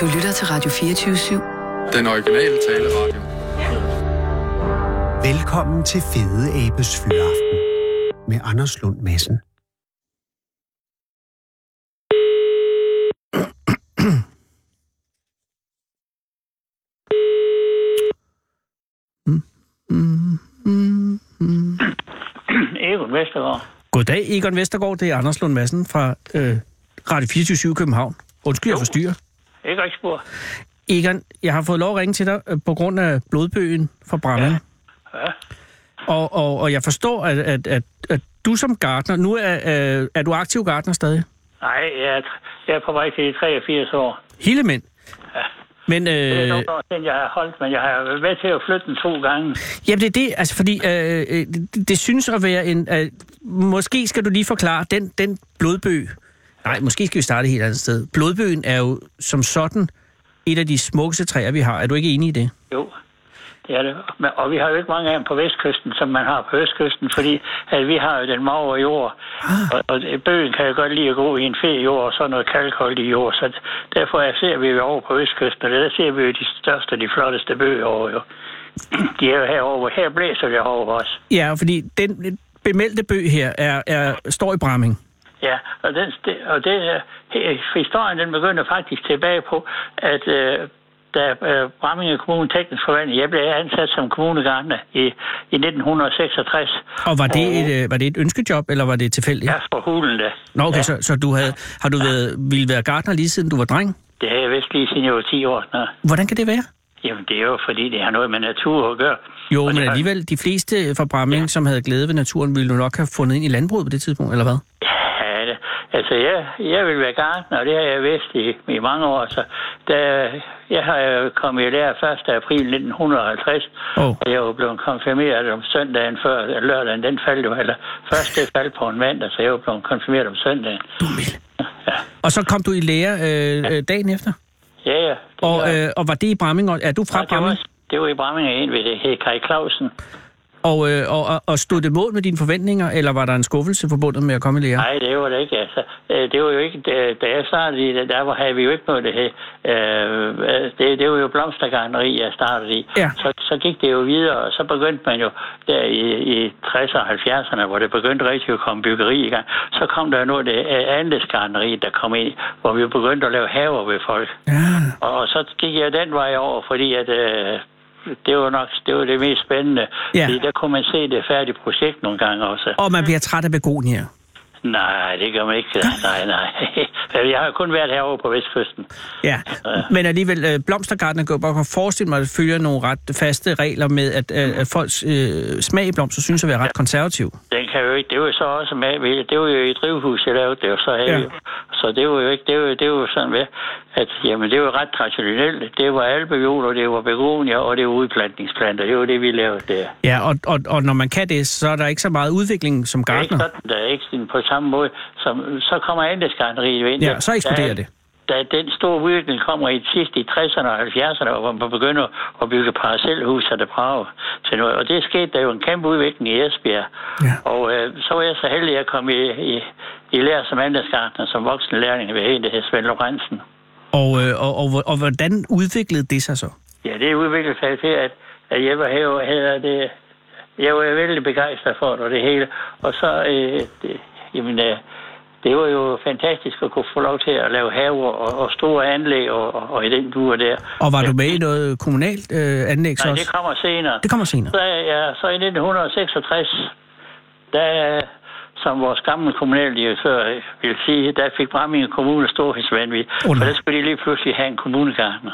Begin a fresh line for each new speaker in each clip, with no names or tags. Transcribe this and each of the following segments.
Du lytter til Radio 24-7.
Den originale taleradio.
Velkommen til Fede Abes Fyraften med Anders Lund Madsen.
Egon Vestergaard.
Goddag, Egon Vestergaard. Det er Anders Lund Madsen fra øh, Radio 24 København. Undskyld, jeg forstyrrer.
Ikke rigtig spor.
Egon, jeg har fået lov at ringe til dig øh, på grund af blodbøgen fra Bramming.
Ja. Ja.
Og, og, og jeg forstår, at, at, at, at du som gartner, nu er, øh, er du aktiv gartner stadig?
Nej, jeg er, jeg er på vej til de 83 år.
Hele mænd?
Ja.
Men,
Det er
øh,
nogle år siden, jeg har holdt, men jeg har været med til at flytte den to gange.
jamen det er det, altså fordi øh, øh, det, det synes at være en... Øh, måske skal du lige forklare, den, den blodbøg... Nej, måske skal vi starte et helt andet sted. Blodbøgen er jo som sådan et af de smukkeste træer, vi har. Er du ikke enig i det?
Jo, det er det. Og vi har jo ikke mange af dem på vestkysten, som man har på østkysten, fordi at vi har jo den magre jord.
Ah.
Og, og bøgen kan jo godt lide at gå i en fed jord, og så noget kalkholdig jord. Så derfor ser vi jo over på østkysten, og der ser vi jo de største og de flotteste bøger over. Jo. De er jo herovre. Her blæser det over os.
Ja, fordi den bemeldte bøg her er, er, står i Bramming.
Ja, og, den, og det, he- historien den begynder faktisk tilbage på, at øh, da øh, Bramminge Kommune teknisk forvaltning, jeg blev ansat som kommunegartner i, i 1966.
Og var det, et, øh, var det et ønskejob, eller var det tilfældigt?
Ja, for hulen da.
Nå, okay,
ja.
så, så du havde, har du været, ville være gartner lige siden du var dreng?
Det har jeg vist lige siden jeg var 10 år. Nå.
Hvordan kan det være?
Jamen, det er jo fordi, det har noget med natur at gøre.
Jo,
Og
men
har-
alligevel, de fleste fra Bramming, ja. som havde glæde ved naturen, ville jo nok have fundet ind i landbruget på det tidspunkt, eller hvad?
Ja, altså jeg, jeg vil være gartner, og det har jeg vidst i, i mange år. Så da, jeg har kommet i lære 1. april 1950,
Åh.
og jeg var blevet konfirmeret om søndagen før lørdagen, den faldt jo, eller først det faldt på en mandag, så jeg var blevet konfirmeret om søndagen.
Du vil. Og så kom du i lære øh, øh, dagen efter?
Ja, ja. Det
Og,
var-
øh, og var det i Bramming? Er du fra
det,
Bramming?
var, det var i Bramminge en ved det, hed Kai Clausen.
Og, øh, og, og, og stod det mål med dine forventninger, eller var der en skuffelse forbundet med at komme i lære?
Nej, det var det ikke. Altså, øh, det var jo ikke, da- jeg startede der var, havde vi jo ikke noget det her. Øh, det, det var jo blomstergarneri, jeg startede i.
Ja.
Så, så gik det jo videre, og så begyndte man jo der i, i 60'erne og 70'erne, hvor det begyndte rigtig at komme byggeri i gang. Så kom der noget det øh, andelsgarneri, der kom ind, hvor vi begyndte at lave haver ved folk.
Ja.
Og, og så gik jeg den vej over, fordi at... Øh, det var nok det, var det mest spændende.
Ja.
Fordi der kunne man se det færdige projekt nogle gange også.
Og man bliver træt af begonier.
Nej, det gør man ikke. Nej, nej. Jeg har kun været herovre på Vestkysten.
Ja, men alligevel, øh, blomstergartner jo bare forestille mig at følge nogle ret faste regler med, at, øh, at folks øh, smag i blomster synes at være ret konservativ.
Den kan jo ikke, det var jo så også med, det var jo i drivhus, jeg lavede det, og så havde
Ja.
så det var jo ikke, det var, det var jo sådan med, at jamen, det var ret traditionelt. Det var alpevioler, det var begonier, og det var udplantningsplanter. Det var det, vi lavede der.
Ja, og, og, og når man kan det, så er der ikke så meget udvikling som
Det er ikke
gartner.
sådan, der er ikke på samme måde. Som, så kommer andelsgarneriet ind.
Ja, så eksploderer
Der-
det.
Da den store udvikling kommer i sidst i 60'erne og 70'erne, hvor man begynder at bygge parcelhus af det brage til noget. Og det skete der jo en kæmpe udvikling i Esbjerg.
Ja.
Og øh, så var jeg så heldig, at jeg kom i, i, i lærer som andelsgartner, som voksen lærling ved en, der hed Svend Lorentzen.
Og, øh, og, og, og hvordan udviklede det sig så?
Ja, det udviklede sig til, at, at jeg var her, her det, jeg var vældig begejstret for det og det hele. Og så, øh, det, jamen, øh, det var jo fantastisk at kunne få lov til at lave haver og, og store anlæg og, og, og i den duer der.
Og var du med i noget kommunalt øh, anlæg så
Nej,
også?
det kommer senere.
Det kommer senere.
Så, ja, så i 1966, der, som vores gamle kommunaldirektør vil sige, der fik Bramming Kommune storhedsvandvid. Oh, for der skulle de lige pludselig have en kommunegartner.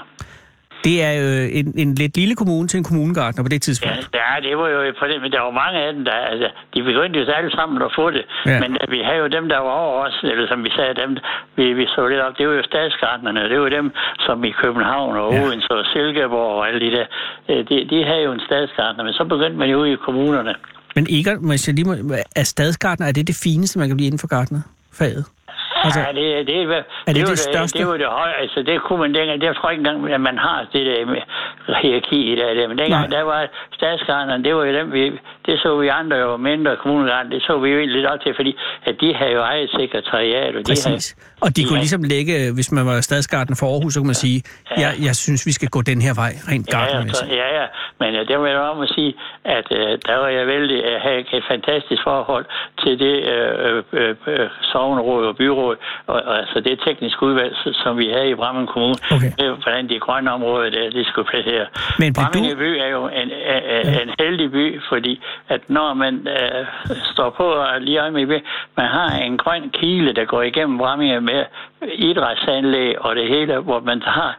Det er jo en, en lidt lille kommune til en kommunegartner på det
Ja,
tidspunkt.
ja, det var jo på det, men der var mange af dem, der, altså, de begyndte jo alle sammen at få det.
Ja.
Ja. Men øh, vi havde jo dem, der var over os, eller som vi sagde, dem, vi, vi så lidt op, det var jo statsgartnerne, det var dem, som i København og
Ja.
ja. Odense og Silkeborg og alle de der, øh, de, de havde jo en statsgartner, men så begyndte man jo ude i kommunerne.
Men ikke, hvis jeg lige må, er stadsgartner, er det det fineste, man kan blive inden for gartnerfaget? Altså,
Ja, det, det, er,
er det
det, var
det største?
Det var det høje, altså det kunne man dengang, det tror jeg ikke engang, at man har det der med hierarki i det, der. men dengang,
Nej.
der var statsgarnerne, det var jo dem, vi, det så vi andre jo mindre kommunegarne, det så vi jo egentlig lidt op til, fordi at de havde jo eget sekretariat, og de havde,
Præcis. Og de kunne
Ja.
ligesom lægge, hvis man var stadsgarten for Aarhus, så kunne man sige, jeg, jeg synes, vi skal gå den her vej, rent
Ja, ja, ja, ja. Men ja, det må jeg om at sige, at øh, der var jeg vældig at have et fantastisk forhold til det øh, øh, øh, sovneråd og byråd, og, og altså det tekniske udvalg, som vi havde i Brammen Kommune,
Okay.
hvordan de grønne områder der, de skulle placere.
Men
Bramming
du-
by er jo en, en, en heldig by, fordi at når man øh, står på og lige øje med, man har en grøn kile, der går igennem Bramming med idrætsanlæg og det hele, hvor man har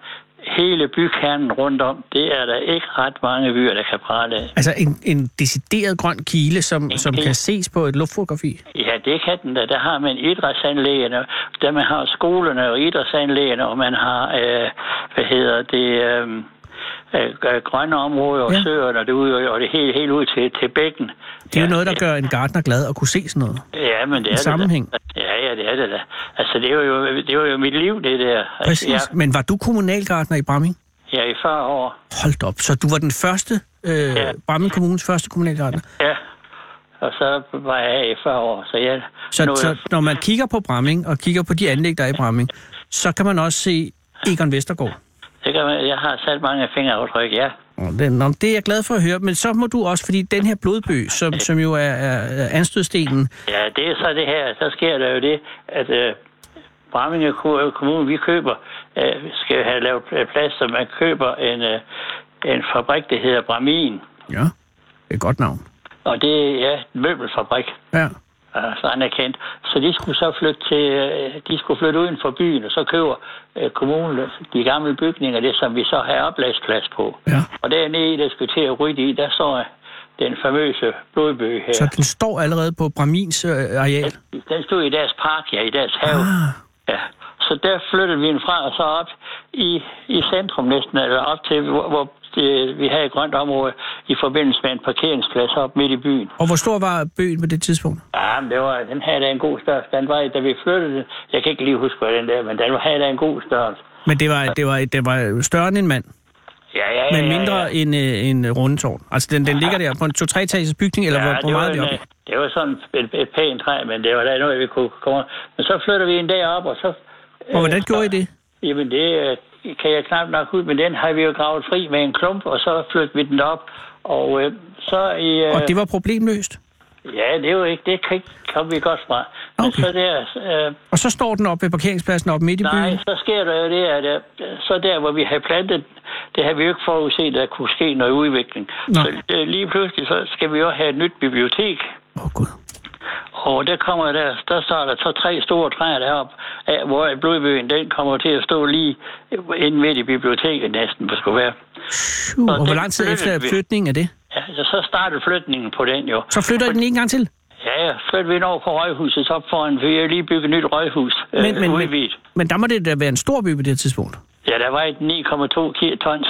hele bykernen rundt om, det er der ikke ret mange byer, der kan prale af.
Altså en, en decideret grøn kile, som, som
kile.
kan ses på et luftfotografi.
Ja, det kan den da. Der har man idrætsanlæggene, der man har skolerne og idrætsanlæggene, og man har, øh, hvad hedder det, øh, øh, grønne områder og
Ja.
ja. søerne, og det, ud, og det hele, helt ud til, til bækken.
Det er jo
ja,
noget, der gør en gartner glad at kunne se sådan noget.
Ja, men det er
En sammenhæng.
det da. Ja, ja, det er det da. Altså, det er jo, det er jo mit liv, det der. Altså,
Præcis.
jeg,
Men var du kommunalgartner i Bramming?
er i 40 år.
Hold op. Så du var den første, øh,
Ja.
Bramming Kommunes første kommunalgartner.
Ja. Og så var jeg i 40 år, så jeg...
Så,
er
så når man kigger på Bramming og kigger på de anlæg, der er i Bramming, så kan man også se Egon Vestergaard.
Det kan man, jeg har sat mange fingeraftryk, ja.
Nå, Det, er jeg glad for at høre, men så må du også, fordi den her blodbø, som, som jo er, er anstødstenen,
Ja, det er så det her. Så sker der jo det, at øh, Bramminge Ko- Kommune, vi køber, øh, skal have lavet øh, plads, så man køber en, øh, en fabrik, der hedder Bramin.
ja, det er et godt navn.
Og det er ja, en møbelfabrik,
Ja,
altså anerkendt. Så de skulle så flytte til, øh, de skulle flytte uden for byen, og så køber øh, kommunen de gamle bygninger, det som vi så har opladsplads på.
ja.
Og dernede, der skulle til at rydde i, der står den famøse blodbøg her.
Så den står allerede på Bramins øh, areal.
Den stod i deres park, ja, i deres have.
Ah,
Ja. Så der flyttede vi den fra, og så op i, i centrum næsten, eller op til, hvor, hvor vi havde et grønt område i forbindelse med en parkeringsplads op midt i byen.
og hvor stor var bøen på det tidspunkt?
Ja, men det var, den havde da en god størrelse. Den var, da vi flyttede den, jeg kan ikke lige huske, hvad den der, men den havde da en god størrelse.
Men det var, det var, det var større end en mand,
Ja, ja, ja.
men
ja,
mindre
ja.
end øh, en rundetårn. Altså den, den ligger der på en to-tre-etages bygning, eller hvor, hvor
det, var
meget er det oppe?
øh, det var sådan et, et pænt træ, men det var da noget, vi kunne komme. Men så flytter vi en derop, og så...
Og hvordan
øh,
gjorde I det?
Jamen, det øh, kan jeg knap nok ud, men den har vi jo gravet fri med en klump, og så flyttede vi den op. Og øh, så i... Øh,
Og det var problemløst?
Ja, det er jo ikke... Det kan ikke komme vi godt fra. Men
Okay.
så der... Øh,
Og så står den op ved parkeringspladsen op midt i
nej,
byen?
så sker der jo det, at øh, så der, hvor vi har plantet, det har vi jo ikke forudset, at der kunne ske noget udvikling.
Nej.
Så øh, lige pludselig, så skal vi jo have et nyt bibliotek.
Åh, oh, Gud.
Og der kommer der, der står der så tre store træer deroppe, af, hvor blodbøgen, den kommer til at stå lige inde midt i biblioteket næsten, hvor det skulle være.
Phew, og hvor
den
lang tid efter
vi.
flytningen af det?
Ja, så, startede flytningen på den jo.
Så flytter I den en gang til?
Ja, ja, flyttede vi ind over på Røghuset, så foran, vi har lige bygget et nyt Røghus øh,
Men, men, men, men der må det da være en stor by på det tidspunkt.
Ja, der var et 9,2 ki- tons.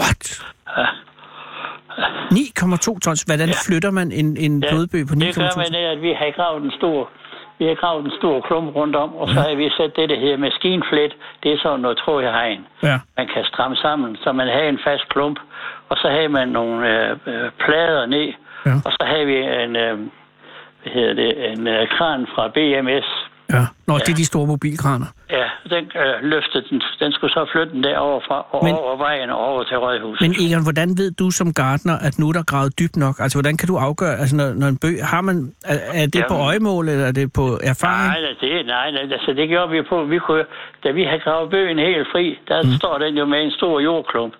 What?
Ja.
9,2 tons. Hvordan
Ja.
flytter man en, en
Ja,
blodbø på 9,2
det gør
tons?
man, at vi har gravet en stor vi har gravet en stor klump rundt om, og så har vi sat det, der hedder maskinflet. Det er sådan noget tråd i hegn.
Ja.
man kan stramme sammen, så man havde en fast klump, og så havde man nogle øh, øh, plader ned,
Ja.
og så havde vi en, øh, hvad hedder det, en øh, kran fra BMS.
Ja. Nå, det er de store mobilkraner.
Ja, den øh, løftede den, den skulle så flytte den derover fra, og
Men-
over vejen og over til Rødhuset.
Men Egon, hvordan ved du som gartner, at nu er der gravet dybt nok? Altså, hvordan kan du afgøre, altså når, når en bø, har man, er, er det på
Jamen-
øjemål, eller er det på erfaring?
Nej, det, nej, nej, altså det gjorde vi på. Vi kunne, da vi havde gravet bøgen helt fri, der mm. står den jo med en stor jordklump.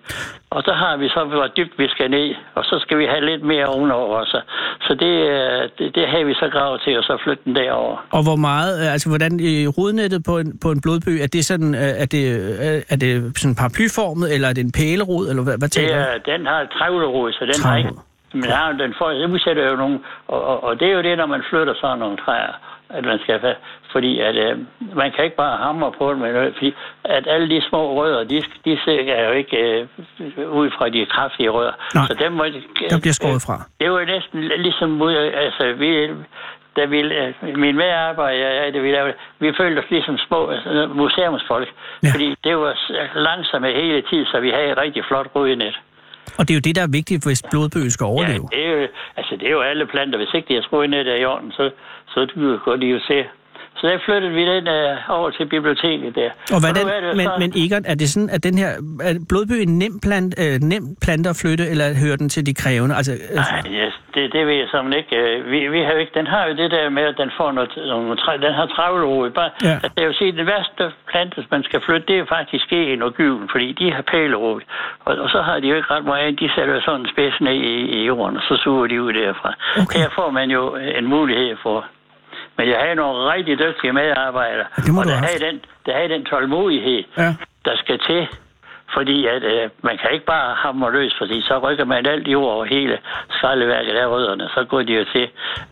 Og så har vi så, hvor dybt vi skal ned, og så skal vi have lidt mere ovenover. Så, så det, øh, det, det har vi så gravet til, og så flytte den derover.
Og hvor meget, øh, altså hvordan i rodnettet på en, på en blodbø, er det sådan, øh, er det, øh, er det sådan paraplyformet, eller er det en pælerod, eller hvad, hvad
Det
tænker du?
den har trævlerod, så den har ikke... Men den, har, den får, det udsætter jo nogle... Og, og, og, det er jo det, når man flytter sådan nogle træer, at man skal... fa- Fordi at, øh, man kan ikke bare hamre på dem, men, fordi at alle de små rødder, de, de ser jo ikke øh, ud fra de kraftige rødder.
Nej,
så dem må,
Der bliver skåret fra.
Det var jo næsten ligesom ud altså, vi, der ville, øh, min medarbejder, ja, det vi lavede, vi følte os ligesom små altså, museumsfolk.
Ja.
Fordi det var s- langsomme hele tiden, så vi havde et rigtig flot rygenet.
Og det er jo det, der er vigtigt, hvis blodbøgen skal overleve.
Ja, det er, jo, altså, det er jo alle planter. Hvis ikke deres rygenet er i orden, så, så går de jo se. Så der flyttede vi den uh, over til biblioteket der.
Og hvordan,
er det
men,
så-
men Egon, er det sådan, at den her er blodbøg en nem, plant, øh, nem plante at flytte, eller hører den til de krævende? Altså,
Nej, yes, det, det ved jeg som ikke. Øh, Vi, vi har ikke. Den har jo det der med, at den får noget, den har travlrod. Bare,
Ja.
altså, jeg vil sige, det værste plante, man skal flytte, det er faktisk en og gyven, fordi de har pælerod. Og, og, så har de jo ikke ret meget. De sætter sådan en spids ned i, i jorden, og så suger de ud derfra.
Okay.
Her får man jo en mulighed for. Men jeg havde nogle rigtig dygtige medarbejdere,
det
og der
have
havde, den, der havde den tålmodighed,
Ja.
der skal til. Fordi at, øh, man kan ikke bare hamre løs, fordi så rykker man alt jord over hele skraldeværket af rødderne. Så går de jo til.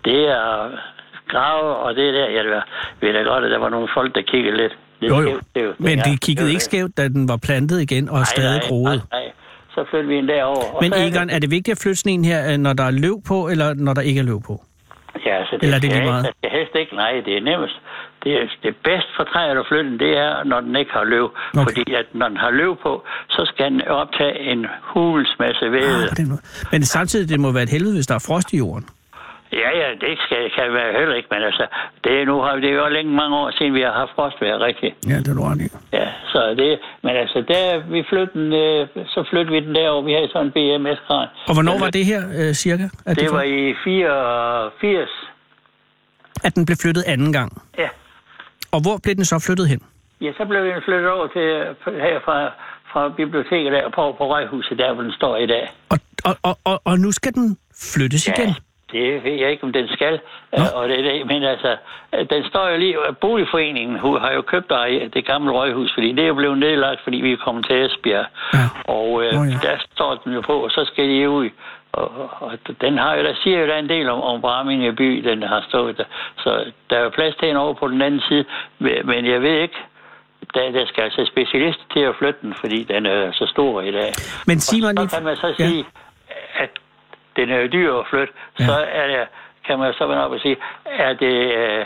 Det er grave, og det der, jeg ved, da godt, at der var nogle folk, der kiggede lidt. lidt
Jo, jo.
skævt. Det er jo-
Men det kiggede
er jo
ikke skævt, da den var plantet igen og
Nej,
stadig groet.
Nej, nej. Så flyttede vi en derover.
Men
er
Egon, er det vigtigt at flytte sådan en her, øh, når der er løv på, eller når der ikke er løv på?
Ja, altså, det
Eller er det lige meget?
ikke- Det helst ikke. Nej, det er nemmest. Det, det bedste for træet at flytte det er, når den ikke har løv.
Okay.
Fordi at når den har løv på, så skal den optage en hulens masse væde.
Ah. Men samtidig, det må være et helvede, hvis der er frost i jorden.
Ja, ja, det skal, kan være heller ikke, men altså, det nu har vi det er jo længe mange år siden, vi har haft frostvejr rigtigt.
Ja, det er du ret.
Ja, så det, men altså, der, vi flyttede den, øh, så flyttede vi den derover, vi havde sådan en BMS-kran.
Og hvornår var det her, øh, cirka? At
Det var
for-
i 84.
At den blev flyttet anden gang.
Ja.
Og hvor blev den så flyttet hen?
Ja, så blev den flyttet over til her fra, fra biblioteket der på, på Røghuset, der hvor den står i dag.
Og, og, og, og, og nu skal den flyttes
Ja,
igen?
Det ved jeg ikke, om den skal.
Nå.
Og det, det, men altså, den står jo lige... Boligforeningen har jo købt af det gamle røghus, fordi det er jo blevet nedlagt, fordi vi er kommet til Esbjerg.
Ja.
Og øh,
Nå ja.
der står den jo på, og så skal de ud. Og, og den har jo, der siger jo, der er en del om, om Braminge by, den har stået der. Så der er jo plads til en over på den anden side. Men jeg ved ikke, der, der skal altså specialister til at flytte den, fordi den er så stor i dag.
Men sig mig
Og så kan man så
Ja.
sige, at den er jo dyr at flytte.
Ja.
Så er det, kan man så være op og sige, at det, øh,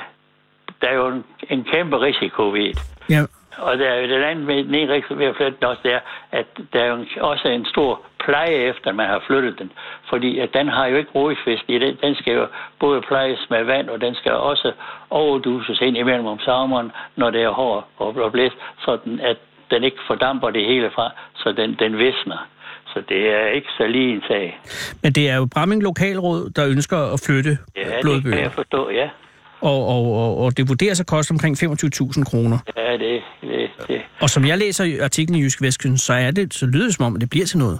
der er jo en, en kæmpe risiko ved det.
Ja,
Og der er jo den anden med den ene risiko ved at flytte den også, det er, at der er jo også en stor pleje efter, at man har flyttet den. Fordi at den har jo ikke rodfisk i den. Den skal jo både plejes med vand, og den skal også overduses ind imellem om sommeren, når det er hård og, blæst, så den, at den ikke fordamper det hele fra, så den, den visner. Så det er ikke så lige en sag.
men det er jo Bramming Lokalråd, der ønsker at flytte
Ja, det kan
blodbøger.
jeg forstå, ja.
Og, og, og, og det vurderes at koste omkring 25.000 kroner.
Ja, det, det, det.
Og som jeg læser artiklen i Jysk Vestkysten, så, er det, så lyder det som om, at det bliver til noget.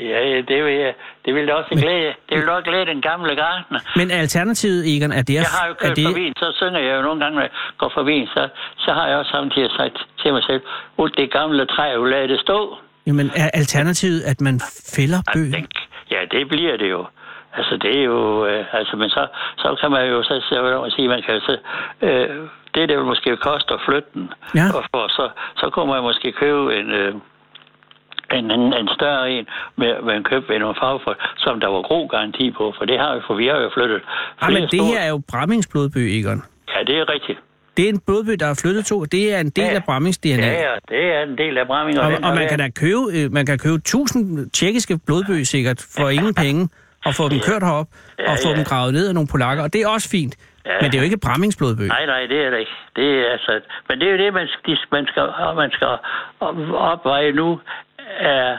Ja, ja, det vil, jeg, det vil da også glæde. Det vil også glæde den gamle gartner.
Men alternativet, Egon, er det... at-
Jeg har jo kørt
det,
forbi, så synger jeg jo nogle gange, når jeg går forbi, så, så har jeg også samtidig sagt til mig selv, ud det gamle træ, jo lad det stå.
Jamen, er alternativet, at man fælder
den- Ja, det bliver det jo. Altså, det er jo... Øh, altså, men så, så kan man jo så, så sige, man kan så... Øh, det, der vil måske koste at flytte den.
Ja.
Og for, så, så kunne man måske købe en... Øh, en, en, en større en, med, med en køb ved nogle fagfolk, som der var god garanti på, for det har vi, for vi har jo flyttet
Ej, men
flere
det
store-
her er jo Brammings blodbøg, Egon.
Ja, det er rigtigt.
Det er en blodbøg, der er flyttet to. Det er en del
Ja.
af Brammings DNA.
Ja, ja, det er en del af Bramming.
Og, og
har
man kan da købe, øh, man kan købe 1000 tjekkiske blodbøg sikkert for ingen penge, og få dem kørt herop, og få
ja.
dem gravet ned af nogle polakker, og det er også fint.
Ja.
Men det er jo ikke Brammings blodbøg.
Nej, nej, det er det ikke. Det er altså, men det er jo det, man skal, man skal, man skal op- opveje nu. Er,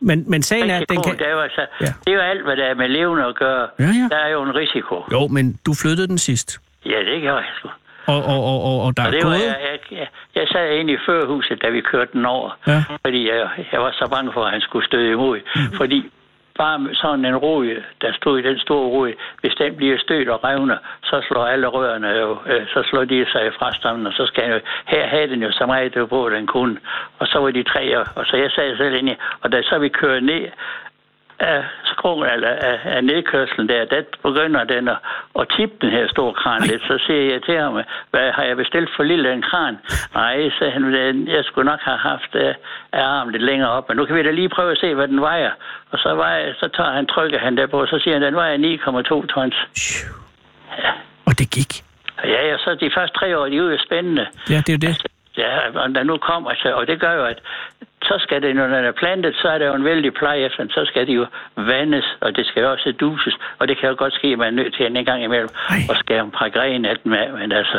Men, men sagen er, at den kan...
det, er jo altså,
Ja.
det er jo alt, hvad der er med levende at gøre.
Ja, ja.
Der er jo en risiko.
Jo, men du flyttede den sidst.
Ja, det gør jeg sgu.
Og, og, og, og, og der
Og
er
det var,
gået...
jeg, jeg, jeg, jeg sad inde i førhuset, da vi kørte den over.
Ja.
Fordi jeg, jeg var så bange for, at han skulle støde imod. Mm. Fordi bare sådan en roje, der stod i den store roje, hvis den bliver stødt og revner, så slår alle rørene jo, øh, så slår de sig fra stammen, og så skal jeg jo, her havde den jo så meget var på, den kunne. Og så var de tre, og, så jeg sad selv inde i, og da så vi kører ned, af skrogen, eller af, af nedkørslen der, der begynder den at, at tippe den her store kran lidt. Så siger jeg til ham, hvad har jeg bestilt for lille en kran? Nej, så han, "Øh, jeg skulle nok have haft uh, armen lidt længere op, men nu kan vi da lige prøve at se, hvad den vejer. Og så, vejer, så tager han, trykker han der på, og så siger han, den vejer 9,2 tons.
Og det gik.
Ja, ja, så de første tre år, de er jo spændende.
Ja, det er jo det.
Ja, og der nu kommer, så, og det gør jo, at så skal det, når den er plantet, så er der jo en vældig pleje efter den. Så skal det jo vandes, og det skal jo også duses. Og det kan jo godt ske, at man er nødt til en gang imellem
Ej.
og skære en par grene af den med. Men altså,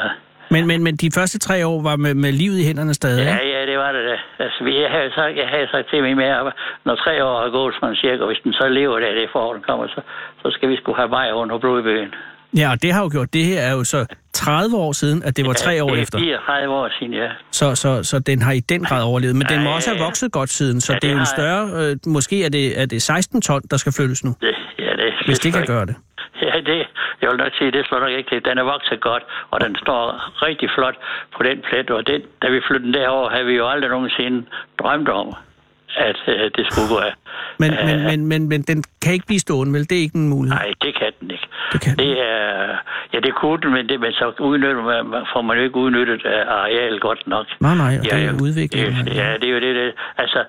Men, men, men de første tre år var med, med livet i hænderne stadig.
ja,
ikke?
ja, det var det da. Altså, vi- jeg havde sagt, jeg havde sagt til med, at når tre år er gået, sådan cirka, og hvis den så lever der, det forhold kommer, så, så skal vi sgu have vej under blodbøgen.
Ja, og det har jo gjort. Det her er jo så 30 år siden, at det var tre år
det er
efter.
34 år siden, ja.
Så, så, så den har i den grad overlevet. Men den må også have vokset godt siden, så
Ja,
det er jo
det
en større... Øh, måske er det, er det 16 ton, der skal flyttes nu,
Det, ja, det,
hvis det kan gøre det.
Ja, det, jeg vil nok sige, det slår nok ikke til. Den er vokset godt, og den står rigtig flot på den plet, og den, da vi flyttede den derover, havde vi jo aldrig nogensinde drømt om, at øh, det skulle gå af.
Men,
Øh,
men, men, men, men den kan ikke blive stående, vel? Det er ikke en mulighed.
Nej, det kan den ikke.
Det kan
det er, ja, det kunne den, men, det, men så udnytter man, man- får man jo ikke udnyttet af areal godt nok.
Nej, nej, og det er
ja,
udvikling.
Det, ja, det er jo det, det. Altså,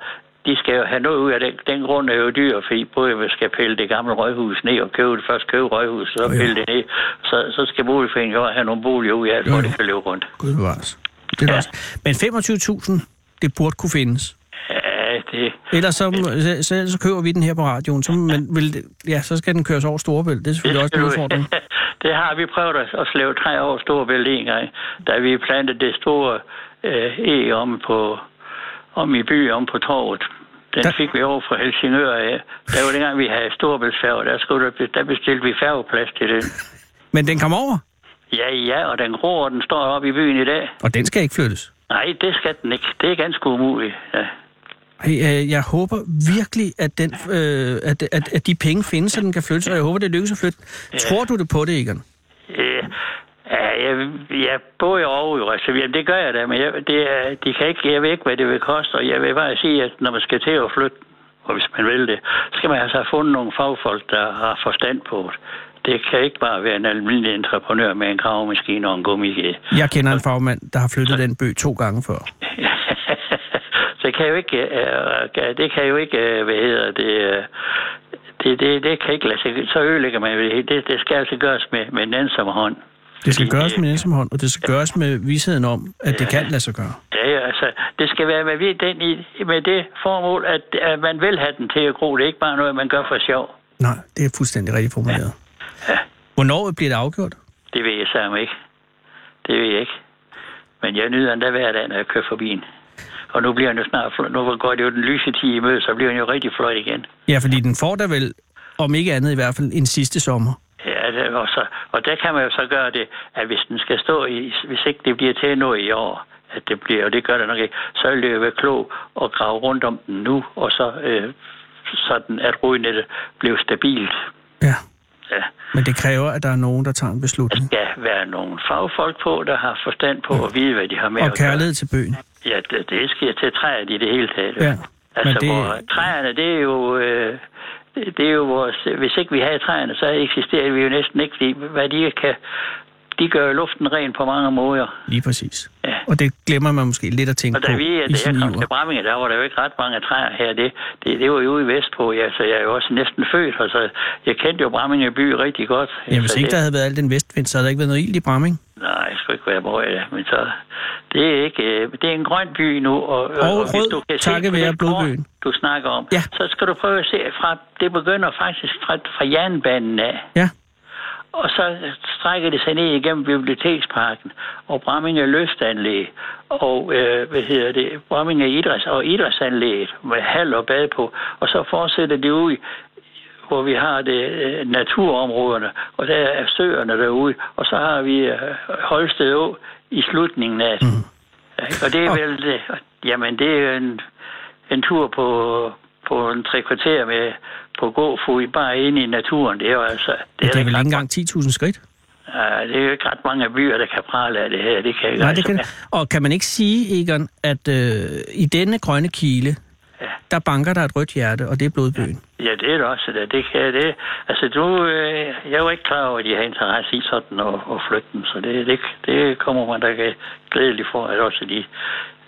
de skal jo have noget ud af den. Den grund er jo dyr, fordi både vi skal pille det gamle røghus ned og købe det først købe røghus, så
jo.
pille det ned. Så, så skal boligforeningen jo have nogle boliger ud af,
jo.
det kan løbe rundt.
Gud bevares. Det er
Ja.
også. Men 25.000, det burde kunne findes.
Det,
Ellers så, så, så, så køber vi den her på radioen. Så, men vil, det- ja, så skal den køres over Storebælt. Det er selvfølgelig også en udfordring.
det har vi prøvet at, slæve træ over Storebælt en gang, da vi plantede det store øh, e om, på, om i by, om på torvet. Den
Der-
fik vi over fra Helsingør af. Der var dengang, vi havde Storebæltsfærge, der, skulle der, bestilte vi færgeplads til den.
Men den kommer over,
Ja, ja, og den og den står oppe i byen i dag.
og den skal ikke flyttes.
Nej, det skal den ikke. Det er ganske umuligt. Ja.
Hey, øh, jeg håber virkelig, at, den, øh, at, at, at de penge findes, så den kan flyttes, og jeg håber, det lykkes at flytte. Tror du det på det, Egon?
Ja, jeg, jeg jo over jo, altså, jamen, det gør jeg da, men jeg, det de kan ikke, jeg ved ikke, hvad det vil koste, og jeg vil bare sige, at når man skal til at flytte, og hvis man vil det, så skal man altså have fundet nogle fagfolk, der har forstand på det. Det kan ikke bare være en almindelig entreprenør med en gravemaskine og en gummiged.
Jeg kender en fagmand, der har flyttet den bøg to gange før.
det kan jo ikke, øh, det kan jo ikke, øh, hvad hedder det, øh, det, det, det kan ikke lade sig, så ødelægger man det. Det, det skal altså gøres med, med en ensom hånd.
Det skal
Fordi,
gøres
øh,
med ensom hånd, og det skal gøres med vidsheden om, at det kan lade sig gøre.
Ja, ja, altså, det skal være med, den i, med det formål, at, at man vil have den til at gro. Det er ikke bare noget, man gør for sjov.
Nej, det er fuldstændig rigtigt formuleret.
Ja.
Hvornår bliver det afgjort?
Det ved jeg sammen ikke. Det ved jeg ikke. Men jeg nyder endda hver dag, når jeg kører forbi den. Og nu bliver han jo snart. Nu går det jo den lyse møde, så bliver han jo rigtig flot igen.
Ja, fordi den får da vel, om ikke andet i hvert fald, en sidste sommer.
Ja, det, og, så, og der kan man jo så gøre det, at hvis den skal stå i, hvis ikke det bliver til noget i år, at det bliver, og det gør det nok ikke, så vil det jo være klogt at grave rundt om den nu, og så øh, sådan, at rodnettet bliver stabilt.
Ja,
Ja.
men det kræver, at der er nogen, der tager en beslutning.
skal være nogle fagfolk på, der har forstand på at vide, hvad de har med
Og
at gøre.
kærlighed til bøgen.
Ja, det, det sker til træet i det hele taget.
Ja,
Altså,
men det-
hvor træerne, det er jo... Øh, det det er jo vores... Hvis ikke vi havde træerne, så eksisterer vi jo næsten ikke, fordi hvad de kan... De gør luften ren på mange måder.
Lige præcis.
Ja.
Og det glemmer man måske lidt at tænke
Og
på
da vi,
sin
jeg kom til Bramminge, der var der jo ikke ret mange træer her. Det, det, det var jo ude i Vestpå, ja, så jeg er jo også næsten født, og så jeg kendte jo Bramminge by rigtig godt.
Ja, hvis ikke
det,
der havde været al den vestvind, så havde der ikke været noget ild i Bramming.
Nej, jeg skulle ikke være brød, ja. men så... Det er ikke... øh, Det er en grøn by nu, og, og,
Og
hvis du kan på
være
kort, du snakker om,
Ja.
så skal du prøve at se fra... Det begynder faktisk fra, fra jernbanen af,
Ja,
og så strækker det sig ned igennem Biblioteksparken og Bramminge Løftanlæg og, øh, hvad hedder det, Bramminge Idræts og Idrætsanlægget med hal og bad på, og så fortsætter det ud hvor vi har det øh, naturområderne, og der er søerne derude, og så har vi øh, Holsted Å i slutningen af det. Mm. Og det er vel det. Jamen, det er en, en tur på, på en tre kvarter med på gåfod bare inde i naturen. Det er jo altså...
det er,
der
vel
ikke
engang 10.000 skridt?
Ja, det er jo ikke ret mange byer, der kan prale af det her. Det kan ikke
Nej, det kan
altså,
det. Og kan man ikke sige, Egon, at øh, i denne grønne kile,
Ja.
der banker der et rødt hjerte, og det er blodbøgen.
Ja, det er det også. Det, det kan det. Altså, du, øh, jeg er jo ikke klar over, at de har interesse i sådan at, at flytte dem, så det, det, det kommer man da glædeligt for, at også de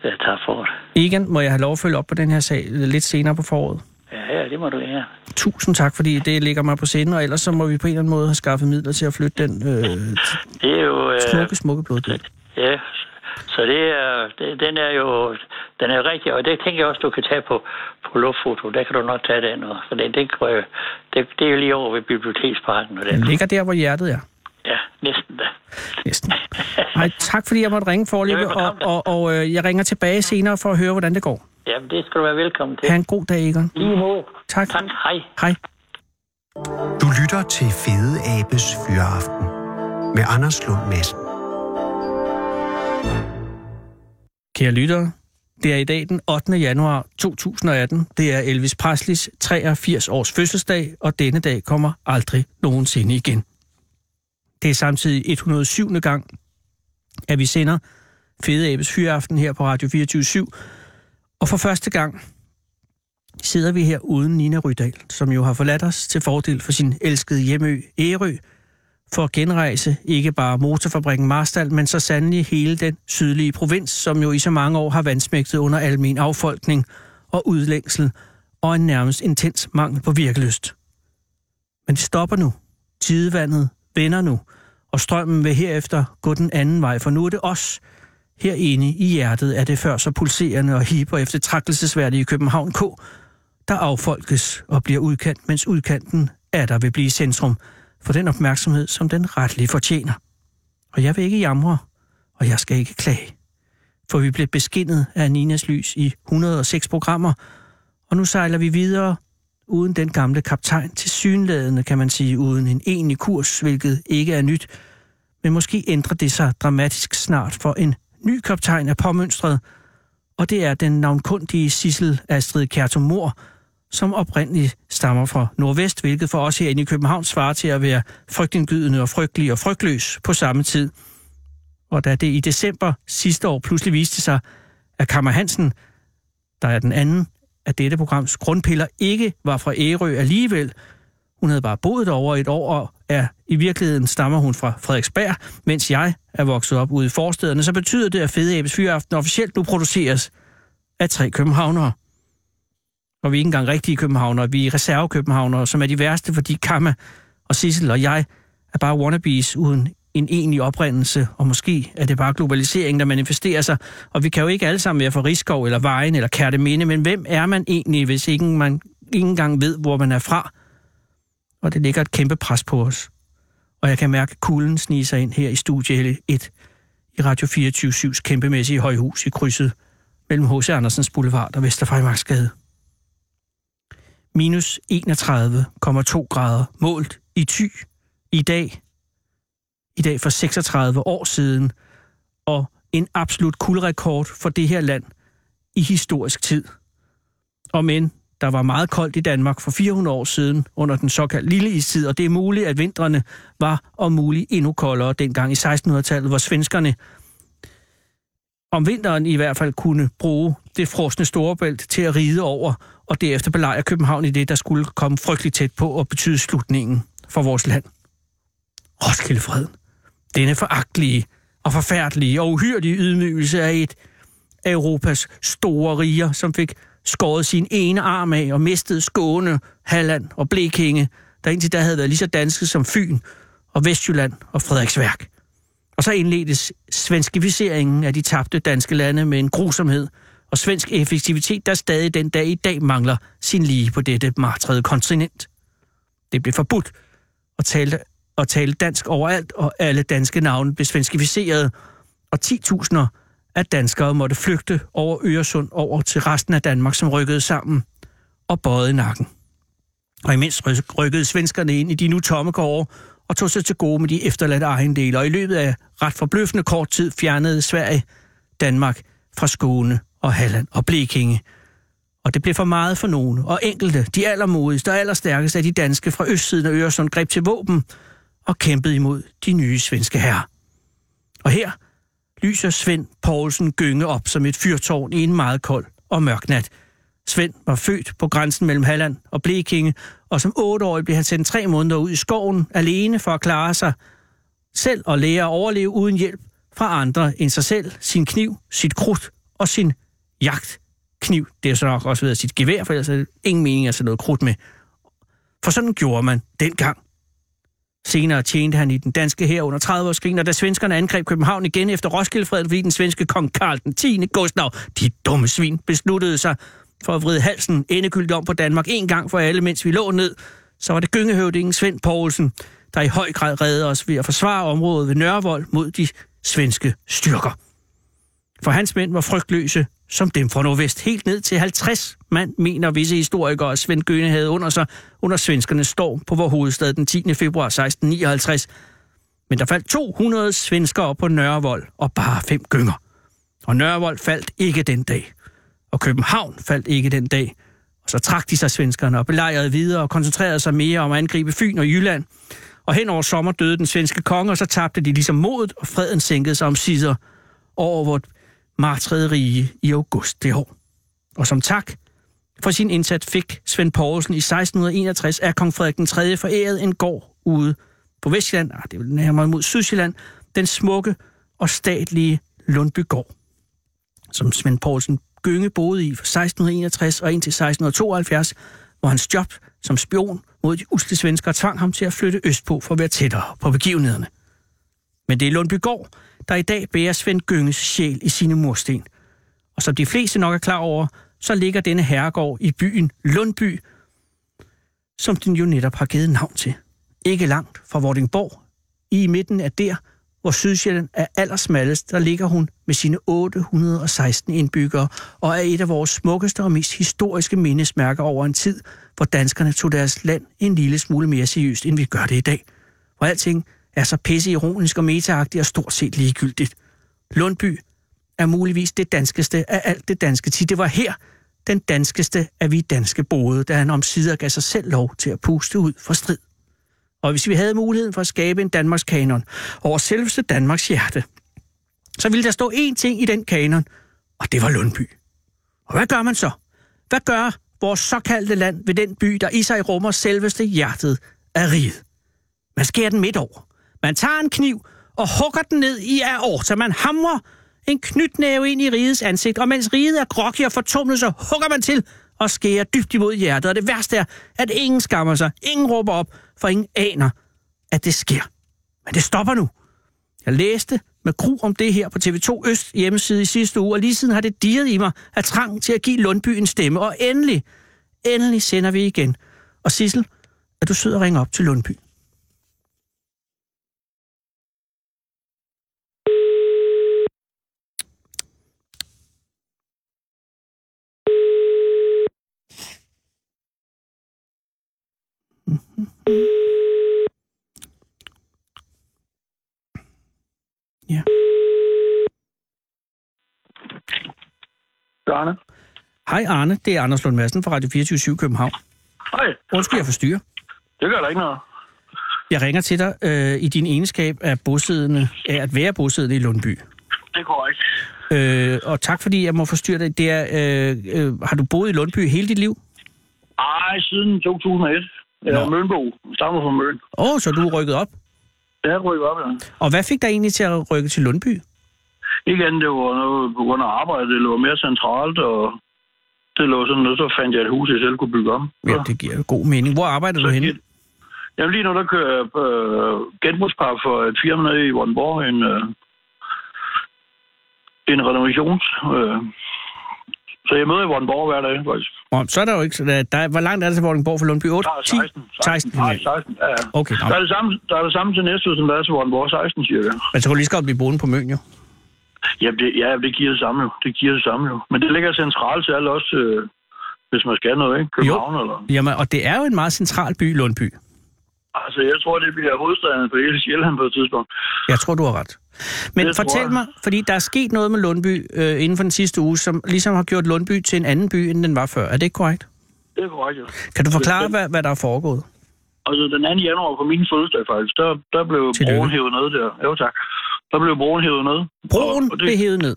uh, tager for det.
Egon, må jeg have lov at følge op på den her sag lidt senere på foråret?
Ja, ja, det må du have.
Tusind tak, fordi det ligger mig på scenen, og ellers så må vi på en eller anden måde have skaffet midler til at flytte den øh,
Det er jo... Øh,
smukke, smukke blodbøg.
Ja, så det er, det, den er jo den er rigtig, og det tænker jeg også, du kan tage på, på luftfoto. Der kan du nok tage den, for det, det, det, det er jo lige over ved Biblioteksparken. Og
Den
den.
ligger der, hvor hjertet er.
Ja, næsten da.
Næsten. Ej, tak fordi jeg måtte ringe for og, og, og, og øh, jeg ringer tilbage senere for at høre, hvordan det går.
Jamen, det skal du være velkommen til.
Ha' en god dag, Egon.
Lige måde.
Tak.
Tak, hej.
Hej.
Du lytter til Fede Abes Fyraften med Anders Lund Madsen.
Kære lyttere, det er i dag den 8. januar 2018. Det er Elvis Presleys 83 års fødselsdag, og denne dag kommer aldrig nogensinde igen. Det er samtidig 107. gang, at vi sender Fede Abes Fyraften her på Radio 24 Og for første gang sidder vi her uden Nina Rydal, som jo har forladt os til fordel for sin elskede hjemø Ærø, for at genrejse ikke bare motorfabrikken Marstal, men så sandelig hele den sydlige provins, som jo i så mange år har vandsmægtet under almen affolkning og udlængsel og en nærmest intens mangel på virkelyst. Men det stopper nu. Tidevandet vender nu, og strømmen vil herefter gå den anden vej, for nu er det os, herinde i hjertet af det før så pulserende og hiber efter trækkelsesværdige København K, der affolkes og bliver udkant, mens udkanten er der vil blive centrum for den opmærksomhed, som den retlige fortjener. Og jeg vil ikke jamre, og jeg skal ikke klage. For vi blev beskinnet af Ninas lys i 106 programmer, og nu sejler vi videre uden den gamle kaptajn til synlædende, kan man sige, uden en enig kurs, hvilket ikke er nyt. Men måske ændrer det sig dramatisk snart, for en ny kaptajn er påmønstret, og det er den navnkundige Sissel Astrid Kjartum som oprindeligt stammer fra Nordvest, hvilket for os herinde i København svarer til at være frygtindgydende og frygtelig og frygtløs på samme tid. Og da det i december sidste år pludselig viste sig, at Kammer Hansen, der er den anden at dette programs grundpiller, ikke var fra Ærø alligevel, hun havde bare boet over et år, og er i virkeligheden stammer hun fra Frederiksberg, mens jeg er vokset op ude i forstederne, så betyder det, at Fede Abes Fyraften officielt nu produceres af tre københavnere. Og vi er ikke engang rigtige københavnere, vi er reservekøbenhavnere, som er de værste, fordi Kamma og Sissel og jeg er bare wannabes uden en egentlig oprindelse, og måske er det bare globalisering, der manifesterer sig. Og vi kan jo ikke alle sammen være fra Rigskov eller Vejen eller Kærteminde, men hvem er man egentlig, hvis ikke man ikke engang ved, hvor man er fra? Og det ligger et kæmpe pres på os. Og jeg kan mærke, at kulden sniger sig ind her i studie 1 i Radio 24-7's kæmpemæssige højhus i krydset mellem H.C. Andersens Boulevard og Vesterfejmarksgade. Minus 31,2 grader målt i ty i dag. I dag for 36 år siden. Og en absolut kuldrekord for det her land i historisk tid. Og men der var meget koldt i Danmark for 400 år siden under den såkaldte lille istid, og det er muligt, at vintrene var om muligt endnu koldere dengang i 1600-tallet, hvor svenskerne om vinteren i hvert fald kunne bruge det frosne storebælt til at ride over, og derefter belejre København i det, der skulle komme frygteligt tæt på og betyde slutningen for vores land. Roskildefreden. Denne foragtelige og forfærdelige og uhyrlige ydmygelse af et af Europas store riger, som fik skåret sin ene arm af og mistede Skåne, Halland og Blekinge, der indtil da havde været lige så danske som Fyn og Vestjylland og Frederiksværk. Og så indledtes svenskificeringen af de tabte danske lande med en grusomhed og svensk effektivitet, der stadig den dag i dag mangler sin lige på dette martrede kontinent. Det blev forbudt at tale, at tale dansk overalt, og alle danske navne blev svenskificeret, og 10.000'er af danskere måtte flygte over Øresund over til resten af Danmark, som rykkede sammen og bøjede nakken. Og imens rykkede svenskerne ind i de nu tomme gårde og tog sig til gode med de efterladte ejendele, og i løbet af ret forbløffende kort tid fjernede Sverige Danmark fra Skåne og Halland og Blekinge. Og det blev for meget for nogen, og enkelte, de allermodigste og allerstærkeste af de danske fra østsiden af Øresund, greb til våben og kæmpede imod de nye svenske herrer. Og her lyser Svend Poulsen Gynge op som et fyrtårn i en meget kold og mørk nat. Svend var født på grænsen mellem Halland og Blekinge, og som otteårig blev han sendt tre måneder ud i skoven alene for at klare sig selv og lære at overleve uden hjælp fra andre end sig selv, sin kniv, sit krudt og sin jagtkniv. Det er så nok også ved at sit gevær, for ellers er det ingen mening at sætte noget krudt med. For sådan gjorde man dengang. Senere tjente han i den danske her under 30-årskrigen, og da svenskerne angreb København igen efter Roskildefreden, fordi den svenske kong Karl den 10. Gustav, de dumme svin, besluttede sig for at vride halsen endegyldigt om på Danmark en gang for alle, mens vi lå ned, så var det gyngehøvdingen Svend Poulsen, der i høj grad redde os ved at forsvare området ved Nørrevold mod de svenske styrker. For hans mænd var frygtløse, som dem fra Nordvest. Helt ned til 50 mand, mener visse historikere, at Svend Gøne havde under sig under svenskernes storm på vores hovedstad den 10. februar 1659. Men der faldt 200 svenskere på Nørrevold og bare fem gynger. Og Nørrevold faldt ikke den dag. Og København faldt ikke den dag. Og så trak de sig svenskerne og belejrede videre og koncentrerede sig mere om at angribe Fyn og Jylland. Og hen over sommer døde den svenske konge, og så tabte de ligesom modet, og freden sænkede sig om sider over vort martrederige i august det år. Og som tak for sin indsats fik Svend Poulsen i 1661 af kong Frederik den 3. foræret en gård ude på Vestjylland, ah, det er nærmere mod Sydsjælland, den smukke og statlige Lundbygård, som Svend Poulsen Gynge boede i fra 1661 og indtil 1672, hvor hans job som spion mod de usle svenskere tvang ham til at flytte østpå for at være tættere på begivenhederne. Men det er Lundbygård, der i dag bærer Svend Gynges sjæl i sine mursten. Og som de fleste nok er klar over, så ligger denne herregård i byen Lundby, som den jo netop har givet navn til. Ikke langt fra Vordingborg, i midten af der, hvor Sydsjælland er allersmallest, der ligger hun med sine 816 indbyggere og er et af vores smukkeste og mest historiske mindesmærker over en tid, hvor danskerne tog deres land en lille smule mere seriøst, end vi gør det i dag. Hvor alting er så pisse ironisk og metaagtigt og stort set ligegyldigt. Lundby er muligvis det danskeste af alt det danske tid. Det var her, den danskeste af vi danske boede, da han omsider gav sig selv lov til at puste ud for strid. Og hvis vi havde muligheden for at skabe en Danmarks kanon over selveste Danmarks hjerte, så ville der stå én ting i den kanon, og det var Lundby. Og hvad gør man så? Hvad gør vores såkaldte land ved den by, der i sig rummer selveste hjertet af riget? Man skærer den midt over. Man tager en kniv og hugger den ned i så Man hamrer en knytnæve ind i rigets ansigt, og mens riget er groggy og fortumlet, så hugger man til og skærer dybt imod hjertet. Og det værste er, at ingen skammer sig, ingen råber op, for ingen aner, at det sker. Men det stopper nu. Jeg læste med gru om det her på TV2 Øst hjemmeside i sidste uge, og lige siden har det dirret i mig at trang til at give Lundby en stemme. Og endelig, endelig sender vi igen. Og Sissel, er du sød at ringe op til Lundby? Ja.
Arne.
Hej Arne, det er Anders Lund Madsen fra Radio 24 København.
Hej.
Undskyld, jeg forstyrrer.
Det gør der ikke noget.
Jeg ringer til dig øh, i din egenskab af bosiddende, af at være bosiddende i Lundby.
Det går ikke.
Øh, og tak fordi jeg må forstyrre dig. Det er, øh, øh, har du boet i Lundby hele dit liv?
Ej, siden 2001. Jeg er Mønbo. Stammer fra Møn.
Åh, oh, så du er rykket op?
Jeg er rykket op, ja.
Og hvad fik dig egentlig til at rykke til Lundby?
Igen, det var noget på grund af arbejde. Det lå mere centralt, og det lå sådan noget, så fandt jeg et hus, jeg selv kunne bygge om.
Ja, det giver god mening. Hvor arbejder så du henne?
Jamen lige nu, der kører jeg øh, genbrugspap for et firma nede i Vordingborg, en, øh, en renovations... Øh, så jeg møder i Vordingborg hver dag, faktisk.
Oh, så er der jo ikke... Der, der, hvor langt er det til Vordingborg fra Lundby? 8?
Der er 16. 16. 16, Nej, 16 ja.
Okay,
der, er det samme, der er det samme til næste som der er til Vordingborg 16, cirka.
Men så kan du lige så godt blive boende på Møn, jo.
Ja, det, ja, det giver det samme jo. Det giver det samme jo. Men det ligger centralt til alle også, øh, hvis man skal noget, ikke? København
jo.
eller...
Jamen, og det er jo en meget central by, Lundby.
Altså, jeg tror, det bliver hovedstaden på hele Sjælland på et tidspunkt.
Jeg tror, du har ret. Men det fortæl mig, fordi der er sket noget med Lundby øh, inden for den sidste uge, som ligesom har gjort Lundby til en anden by, end den var før. Er det ikke korrekt?
Det er korrekt, ja.
Kan du forklare, hvad, hvad der er foregået?
Altså, den 2. januar på min fødselsdag faktisk, der, der blev Tillykke. broen hævet ned der. Jo, tak. Der blev broen hævet ned.
Broen og, og det, blev hævet ned?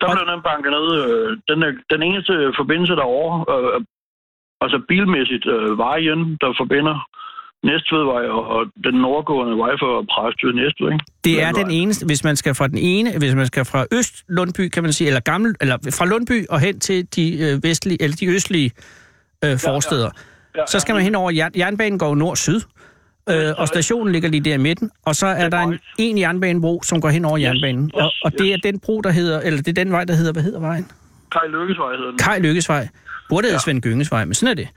Der blev den banket ned. Øh, den, er, den eneste forbindelse derovre, øh, altså bilmæssigt øh, vejen, der forbinder Næstvedvej og den nordgående vej for Præstø Næstved, ikke?
Det er
Den
den eneste, hvis man skal fra den ene, hvis man skal fra Øst Lundby, kan man sige, eller gammel, eller fra Lundby og hen til de øh, vestlige, eller de østlige øh, forsteder,
Ja,
så skal man hen over, jern, jernbanen går nord-syd, øh, og stationen ligger lige der i midten, og så er der en, en jernbanebro, som går hen over jernbanen, og, og det er den bro, der hedder, eller det er den vej, der hedder, hvad hedder vejen?
Kai Lykkesvej hedder den.
Kai Lykkesvej. Burde hedde Svend Gyngesvej, men sådan er det.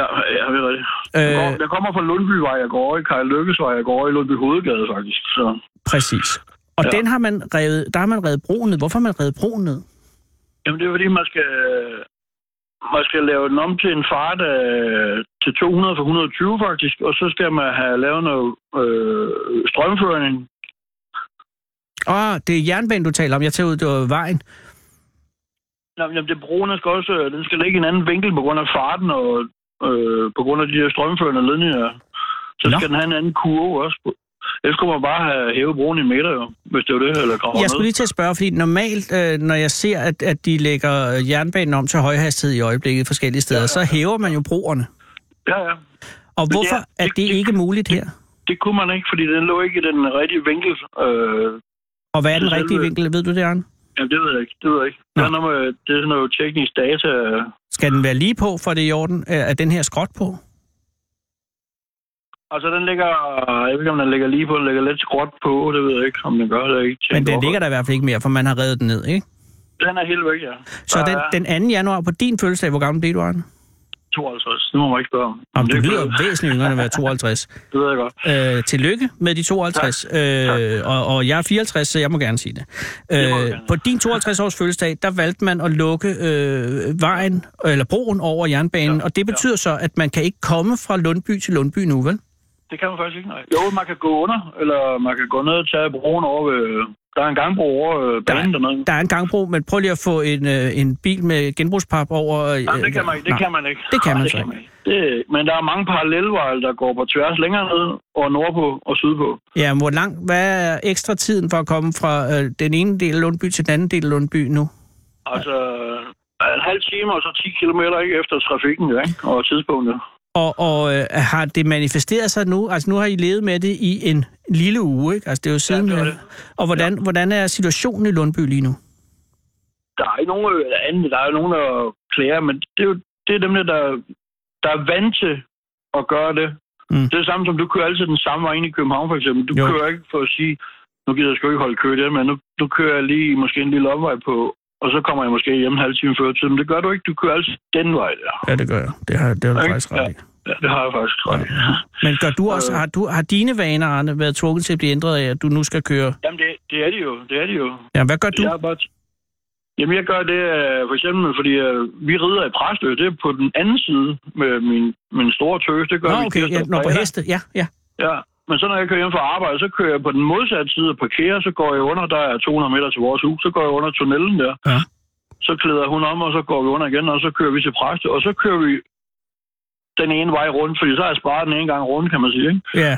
Ja, ja, det er rigtigt.
Øh.
Jeg, går, jeg kommer fra Lundbyvej, jeg går i Kai Lykkesvej, jeg går i Lundby Hovedgade, faktisk. Så.
Præcis. Og
Ja.
den har man revet, der har man revet broen ned. Hvorfor har man revet broen ned?
Jamen, det er fordi, man skal, man skal lave den om til en fart af, til 200 for 120, faktisk. Og så skal man have lavet noget øh, strømføring.
Åh, oh, det er jernbanen, du taler om. Jeg tager ud, det var vejen.
Jamen, det broen skal også, den skal ligge i en anden vinkel på grund af farten og øh, på grund af de her strømførende ledninger. Så
Nå.
skal den have en anden kurve også. Ellers skulle man bare have hævet broen i meter, jo, hvis det var det, eller gravet
Jeg skulle lige til at spørge, fordi normalt, øh, når jeg ser, at, at de lægger jernbanen om til højhastighed i øjeblikket forskellige steder, ja, ja, ja. så hæver man jo broerne.
Ja, ja.
Og
det
hvorfor
er-
er
det-
det
det-
ikke muligt her?
Det kunne man ikke, fordi den lå ikke i den rigtige vinkel. Øh,
Og hvad er den
det
rigtige vinkel? Ved du det, Arne?
jamen, det ved jeg ikke. Det ved jeg ikke. Det er, noget med, det er sådan noget teknisk data.
Skal den være lige på, for det er i orden? Er er den her skråt på?
Altså, den ligger... Jeg ved ikke, om den ligger lige på. Den ligger lidt skråt på. Det ved jeg ikke, om den gør. Det ikke
Men den ligger der i hvert fald ikke mere, for man har revet den ned, ikke?
Den er helt væk, ja.
Så den, den 2. januar på din fødselsdag, hvor gammel blev du, Arne?
52. Det må man ikke spørge om.
Jamen,
det
du
er
lyder
klart.
væsentligt yngre end at være 52.
Det ved jeg godt.
Øh, tillykke med de 52, øh, og, og jeg er 54, så jeg må gerne sige det. Øh,
gerne.
på din 52-års fødselsdag, der valgte man at lukke øh, vejen, eller broen over jernbanen,
Ja,
og det betyder så, at man kan ikke komme fra Lundby til Lundby nu, vel?
Det kan man faktisk ikke, nej. Jo, man kan gå under, eller man kan gå ned og tage broen over ved... Der er en gangbro over øh,
Der
banen
er,
dernede.
der er en gangbro, men prøv lige at få en, øh, en bil med genbrugspap over... Øh,
Nej, det kan man ikke. Det
nej.
kan man ikke.
Det kan man
det kan man ikke. Det, men der er mange parallelveje, der går på tværs længere ned og nordpå og sydpå.
Ja, hvor lang, hvad er ekstra tiden for at komme fra øh, den ene del af Lundby til den anden del af Lundby nu?
Altså, en halv time og så 10 kilometer ikke efter trafikken, ikke? og tidspunktet.
Og, og øh, har det manifesteret sig nu? Altså nu har I levet med det i en lille uge, ikke? Altså det er jo siden...
det er
øh,
det.
Og hvordan, ja. hvordan er situationen i Lundby lige nu?
Der er ikke nogen øh, anden, der er jo nogen, der klæder, men det er jo det er dem, der, der er vant til at gøre det.
Mm.
Det er det samme som, du kører altid den samme vej ind i København, for eksempel. Du
Jo.
jo. kører ikke for at sige, nu gider jeg sgu ikke holde kø der, men nu, nu kører jeg lige måske en lille omvej på, og så kommer jeg måske hjem en halv time før tid. Men det gør du ikke. Du kører altid den vej der.
Ja, det gør jeg. Det har, det har du
Ikke?
faktisk ret i.
Ja, det har jeg faktisk ret i.
Men gør du også,
Øh.
har, du, har dine vaner, Arne, været tvunget til at blive ændret af, at du nu skal køre?
Jamen, det, det er de jo. Det er de jo.
Ja, hvad gør du?
Jeg bare... Jamen, jeg gør det øh, for eksempel, fordi øh, vi rider i Præstø. Det er på den anden side med min, min store tøs. Det gør
Nå,
vi
okay, ja, når på heste. Ja, ja.
Ja, men så når jeg kører hjem fra arbejde, så kører jeg på den modsatte side og parkerer, så går jeg under, der er 200 meter til vores hus, så går jeg under tunnelen der.
Ja.
Så klæder hun om, og så går vi under igen, og så kører vi til Præstø, og så kører vi den ene vej rundt, fordi så har jeg sparet den ene gang rundt, kan man sige. Ikke?
Ja.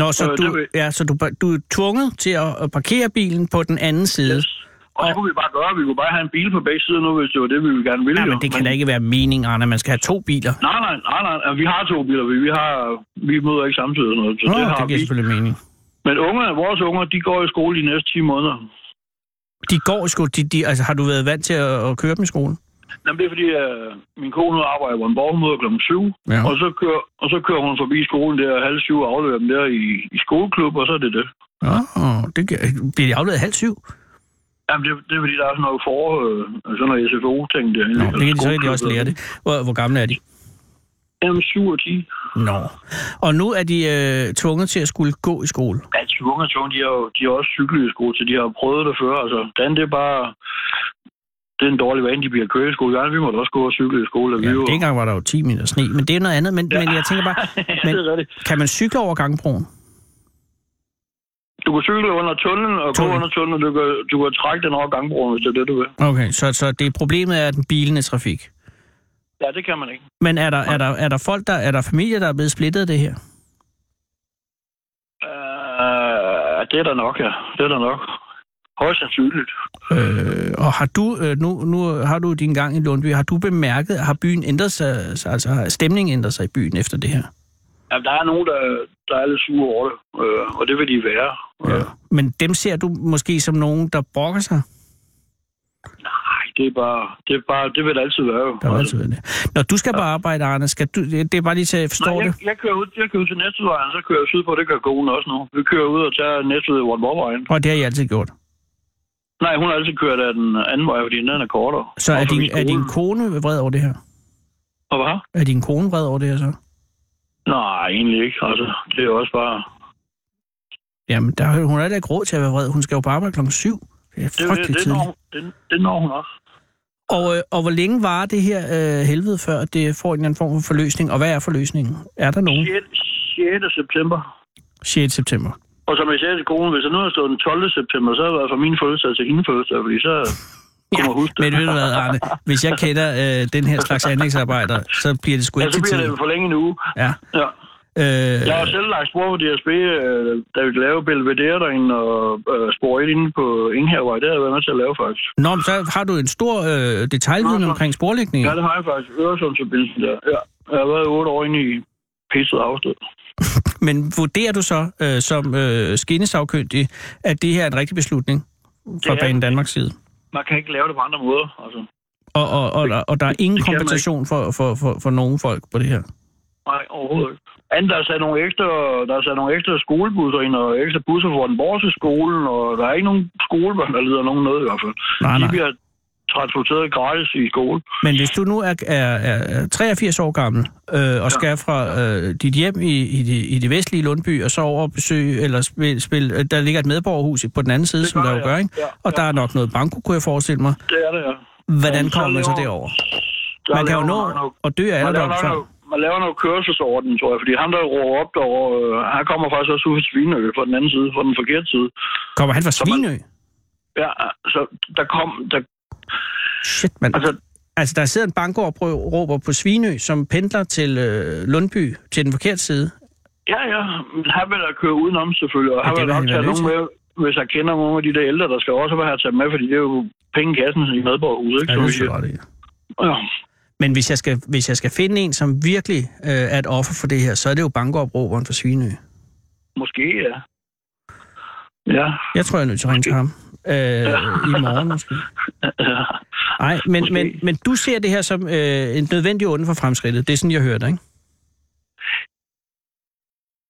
Nå, så,
Øh,
du,
det
ja, så du, du er tvunget til at at parkere bilen på den anden side.
Yes. Og så kunne vi bare gøre, vi kunne bare have en bil på begge sider nu, hvis det var det, vi ville gerne ville. Jo.
men det kan da ikke være meningen, Arne, at man skal have to biler.
Nej, nej, nej, nej, nej. Vi har to biler. Vi, vi, har, vi møder ikke samtidig. og Noget, så
Nå,
det
det,
har
det giver
vi.
selvfølgelig mening.
Men unger, vores unger, de går i skole de næste 10 måneder.
De går i skole, de, de, altså har du været vant til at, at køre dem i skolen?
Jamen, det er fordi, uh, min kone arbejder på en borg, hun møder klokken 7,
Ja.
og, så kører, og så kører hun forbi skolen der halv syv og afleverer dem der i, i skoleklub, og så er det det.
Ja, det gør- bliver de afleveret halv syv?
Jamen, det, det er fordi, der er sådan noget for, øh, sådan noget SFO-ting der.
Nå, det kan de så kan de også lære det. Hvor, hvor gamle er de?
Jamen, 7 og 10.
Nå. Og nu er de øh, tvunget til at skulle gå i skole.
Ja, de unge og de har jo de har også cyklet i skole, så de har prøvet det før. Altså, den, det er bare... Det er en dårlig vane, de bliver kørt i skole. Ja, vi måtte også gå og cykle i skole. og
Ja,
var...
dengang var der jo 10 meter sne, men det er noget andet. Men, ja. men jeg tænker bare, men kan man cykle over gangbroen?
Du kan cykle under tunnelen og gå
Tunnel.
under tunnelen, og du kan, du kan trække den over gangbroen, hvis det er det, du vil.
Okay, så, så det problemet er den bilende trafik.
Ja, det kan man ikke.
Men er der, er der, er der folk, der, er der familier, der er blevet splittet af det her?
Uh, det er der nok, ja. Det er der nok. Højst sandsynligt.
Øh, og har du, øh, nu, nu har du din gang i Lundby, har du bemærket, har byen ændret sig, altså har stemningen ændret sig i byen efter det her?
Jamen, der er nogen, der, der er lidt sure over det, øh, og det vil de være.
Ja. Men dem ser du måske som nogen, der brokker sig?
Nej, det er bare, det, er bare, det vil det altid være.
Der er
Altså,
altid været det. Når du skal på arbejde, Arne, skal du, det er bare lige til at forstå
Nej,
det.
jeg, jeg, kører ud, jeg kører ud til Næstvedvejen, så kører jeg sydpå, det gør konen også nu. Vi kører ud og tager Næstved i Vortborgvejen.
Og det har I altid gjort.
Nej, hun har altid kørt af den anden vej, fordi den er kortere.
Så er din, er din kone vred over det her?
Og hvad?
Er din kone vred over det her så?
Nej, egentlig ikke. Altså, det er også bare...
Jamen, der, er- hun har da ikke råd til at være vred. Hun skal jo på arbejde klokken syv. Det er
Det, det, det,
tidligt.
når, det, det når hun også.
Og, øh, og hvor længe var det her øh, helvede, før det får en eller anden form for forløsning? Og hvad er forløsningen? Er der nogen?
6. 6. september.
6. september.
Og som jeg sagde til konen, hvis jeg nu havde stået den 12. september, så havde det været fra min fødselsdag til hendes fødselsdag, fordi så huske det.
Men ved du hvad, Arne? Hvis jeg kender øh, den her slags anlægsarbejder, så bliver det sgu
Ja,
ikke
så bliver det for længe en uge.
Ja.
Ja.
Øh,
Jeg har selv lagt spor på DSB, øh, da vi lavede Belvedere derinde og øh, spor 1 inde på Inghavvej. Det har jeg været med til at lave faktisk.
Nå, men så har du en stor øh, detaljviden omkring sporlægning.
Ja, det har jeg faktisk. Øresundsforbindelsen der. Ja. Jeg har været 8 år inde i pisset afsted.
Men vurderer du så øh, som øh, skinnesagkyndig, at det her er en rigtig beslutning fra Banen. Danmarks side?
Man kan ikke lave det på andre måder. Altså.
Og, og, og, og, der er ingen kompensation for, for, for, for nogen folk på det her?
Nej, overhovedet. Anden, der er sat nogle ekstra, der er sat nogle ekstra skolebusser ind, og ekstra busser for den borgerse skolen, og der er ikke nogen skolebørn, der lider nogen noget i hvert fald.
Nej,
De
nej.
bliver transporteret gratis i skole.
Men hvis du nu er, er, er 83 år gammel, øh, og skal fra øh, dit hjem i, i, det, i det vestlige Lundby, og så over og besøge, eller spil, spil, øh, der ligger et medborgerhus på den anden side,
Det
som der jo gør, ikke?
Ja,
og
ja.
der er nok noget banko, kunne jeg forestille mig.
Det er det, ja.
Hvordan kommer man så derover?
Der
Man kan jo nå at dø af før.
Man laver noget kørselsorden, tror jeg, fordi ham, der råber op derovre, øh, han kommer faktisk også ud fra Svinø, fra den anden side, fra den forkerte side.
Kommer han fra
Så man-
Svinø?
Ja, så der kom, der,
Shit, mand.
altså,
Altså, der sidder en bankråber på Svinø, som pendler til øh, Lundby, til den forkerte side.
ja, ja, men han vil da køre udenom selvfølgelig, og
Ja,
han vil nok
han
tage nogen med, hvis jeg kender nogle af de der ældre, der skal også være her tage med, fordi det er jo penge i kassen i medborgerhuset, ikke?
Ja, det er i.
Ja.
Men hvis jeg, skal, hvis jeg skal finde en, som virkelig øh, er et offer for det her, så er det jo bankopråberen for Svinø.
Måske, ja. Ja.
Jeg tror, jeg er nødt til at ringe til ham. Øh, I morgen måske. Nej, men,
Måske.
men, men du ser det her som øh, en nødvendig onde for fremskridtet. Det er sådan, jeg hører det, ikke?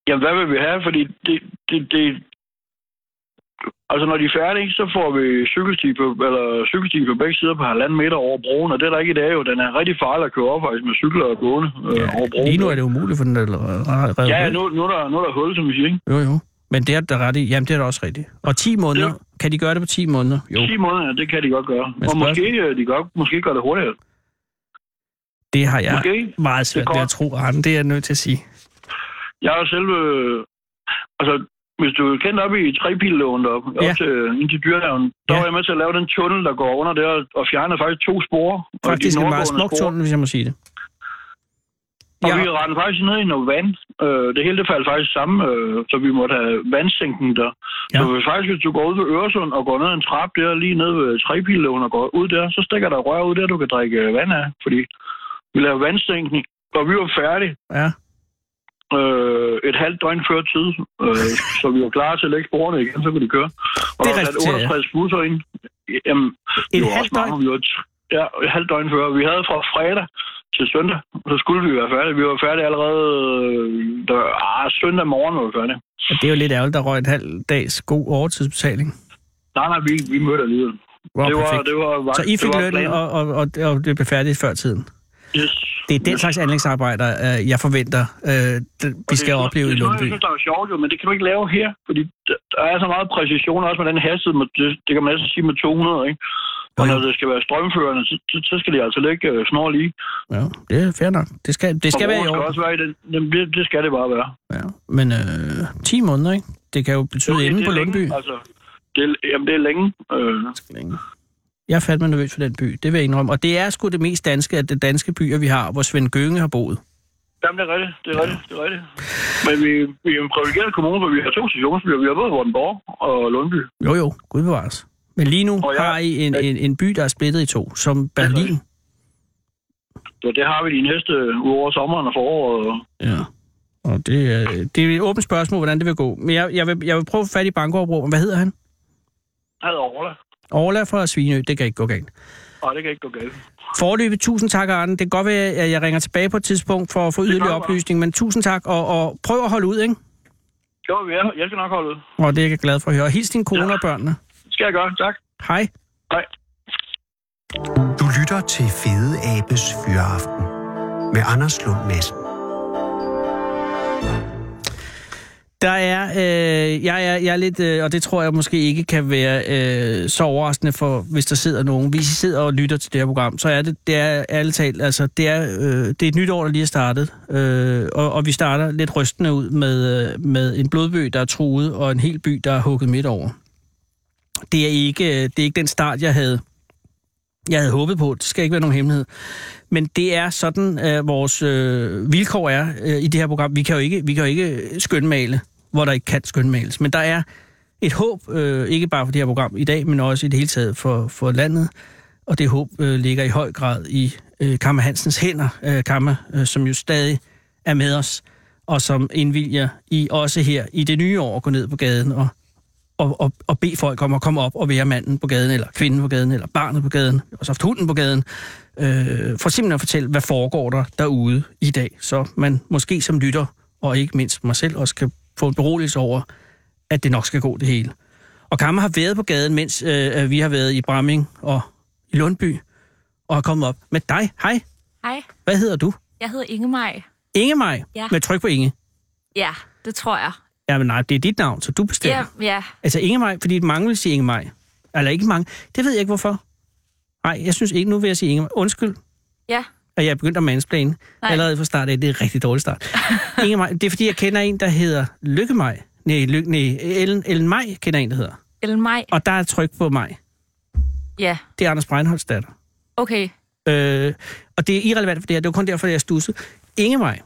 Jamen, hvad vil vi have? Fordi det, det, det, Altså, når de er færdige, så får vi cykelsti på, eller cykelsti på begge sider på halvanden meter over broen, og det er der ikke i dag jo. Den er rigtig farlig at køre op faktisk med cykler og gående øh, over broen.
lige nu er det umuligt for den der reddet
Ja, nu, nu, er der, nu er der hul, som vi siger, ikke?
Jo, jo. Men det er der ret i. Jamen, det er da også rigtigt. Og 10 måneder.
Ja.
Kan de gøre det på 10 måneder? Jo.
10 måneder, det kan de godt gøre.
Men
og måske, øh, de godt, måske gør det hurtigere.
Det har jeg
Måske.
meget svært ved at tro, Arne. Det er jeg nødt til at sige.
Jeg er selv... Øh, altså, hvis du er kendt op i Trepillåen deroppe,
Ja.
op til, ind til dyrehaven, der
Ja.
var jeg med til at lave den tunnel, der går under der, og fjerne faktisk to spor.
Faktisk en meget smuk tunnel, hvis jeg må sige det.
Og
Ja.
vi rendte faktisk ned i noget vand. Øh, det hele det faldt faktisk sammen, øh, så vi måtte have vandsænken der.
Ja.
Så hvis faktisk, hvis du går ud ved Øresund og går ned ad en trap der, lige ned ved Trepillåen og går ud der, så stikker der rør ud der, du kan drikke vand af. Fordi vi lavede vandsænkning, og vi var færdige
Ja.
Øh, et halvt døgn før tid, øh, så vi var klar til at lægge sporene igen, så kunne de køre. Og
Det
der var sat
respekterer jeg.
68 busser ind. Jamen,
Et
det var
halvt
mange,
døgn?
Vi var ja, et halvt døgn før. Vi havde fra fredag til søndag, så skulle vi være færdige. Vi var færdige allerede øh, der, ah, søndag morgen var vi færdige.
Og det er jo lidt ærgerligt, der røg en halv dags god overtidsbetaling.
Nej, nej, vi, vi mødte alligevel.
Wow,
det var,
perfekt.
det var, var,
Så I fik lønnen, og, og, og, og det blev færdigt før tiden.
Yes.
Det er den slags anlægsarbejder, øh, jeg forventer, øh, det- vi skal
det er
opleve i
sådan- det er noget,
Lundby.
Jeg synes, er sjovt jo, men det kan du ikke lave her, fordi der er så meget præcision også med den hastighed, det, det kan man næsten sige med 200, ikke? Og
Jo, jo.
når det skal være strømførende, så, så, skal de altså ligge øh, snor lige.
Ja, det er fair nok. Det skal, det skal være i
broen skal også være i den. Det, det skal det bare være.
Ja. Men øh, 10 måneder, ikke? Det kan jo betyde
det,
inde
det
på
er
Lundby.
Længe, altså, det, er, jamen, det er længe. Øh,
Længe. Jeg er fandme nervøs for den by, det vil jeg indrømme. Og det er sgu det mest danske af de danske byer, vi har, hvor Svend Gønge har boet.
jamen, det er rigtigt. Det er rigtigt. Det er rigtigt. Men vi, vi er en privilegeret kommune, hvor vi har to stationsbyer. Vi har både Vordenborg og Lundby.
Jo, jo, gud bevares. Men lige nu
Og jeg-
har I en, en, en by, der er splittet i to, som Berlin.
Så det har vi de næste uger over sommeren og foråret.
Ja. Og det, er, det er et åbent spørgsmål, hvordan det vil gå. Men jeg, jeg, vil, jeg vil prøve at få fat i Bankoopråb. Hvad hedder han?
Jeg hedder Orla.
Orla fra Svinø. Det kan ikke gå galt.
Nej, det kan ikke gå galt.
Forløbet, tusind tak, Arne. Det kan godt være, at jeg ringer tilbage på et tidspunkt for at få yderligere oplysning, men tusind tak, og, og prøv at holde ud, ikke?
Jo, vi er. Jeg skal nok holde ud.
Og det er jeg glad for at høre. Hils din kone
Ja.
og børnene.
Det skal jeg gøre. Tak.
Hej.
Hej.
Du lytter til Fede Abes Fyraften med Anders Lund Madsen.
Der er, øh, jeg, er, jeg er lidt, øh, og det tror jeg måske ikke kan være øh, så overraskende for, hvis der sidder nogen. Hvis I sidder og lytter til det her program, så er det, det er ærligt talt, altså det er, øh, det er et nyt år, der lige er startet. Øh, og, og vi starter lidt rystende ud med, øh, med en blodbøg, der er truet, og en hel by, der er hugget midt over. Det er ikke, øh, det er ikke den start, jeg havde, jeg havde håbet på. Det skal ikke være nogen hemmelighed. Men det er sådan, at vores øh, vilkår er øh, i det her program. Vi kan jo ikke, vi kan jo ikke skønmale, hvor der ikke kan skønmales. Men der er et håb, øh, ikke bare for det her program i dag, men også i det hele taget for, for landet. Og det håb øh, ligger i høj grad i øh, Kammer Hansens hænder. Øh, Kammer, øh, som jo stadig er med os, og som indvilger i også her i det nye år at gå ned på gaden og, og, og, og bede folk om at komme op og være manden på gaden, eller kvinden på gaden, eller barnet på gaden, og så hunden på gaden, øh, for simpelthen at fortælle, hvad foregår der derude i dag, så man måske som lytter, og ikke mindst mig selv, også kan få en beroligelse over, at det nok skal gå det hele. Og Kammer har været på gaden, mens øh, vi har været i Bramming og i Lundby, og har kommet op med dig. Hej,
Hej,
hvad hedder du?
jeg hedder Ingemaj.
Inge mig,
Ja.
med tryk på Inge.
Ja, det tror jeg.
Ja, men nej, det er dit navn, så du bestemmer.
Ja, ja.
Altså Inge Maj, fordi mange vil sige Inge Maj. Eller ikke mange. Det ved jeg ikke, hvorfor. Nej, jeg synes ikke, nu vil jeg sige Inge Maj. Undskyld,
Ja,
at jeg er begyndt at mansplane
Nej.
allerede fra start af. Det er en rigtig dårlig start. Inge Maj, det er fordi, jeg kender en, der hedder Lykke Maj. Nej, Lykke, nej Ellen, Ellen Maj kender en, der hedder.
Ellen Maj.
Og der er tryk på mig.
Ja,
Det er Anders Breinholds datter.
okay.
Øh, og det er irrelevant for det her. Det var kun derfor, jeg stussede. Inge Maj.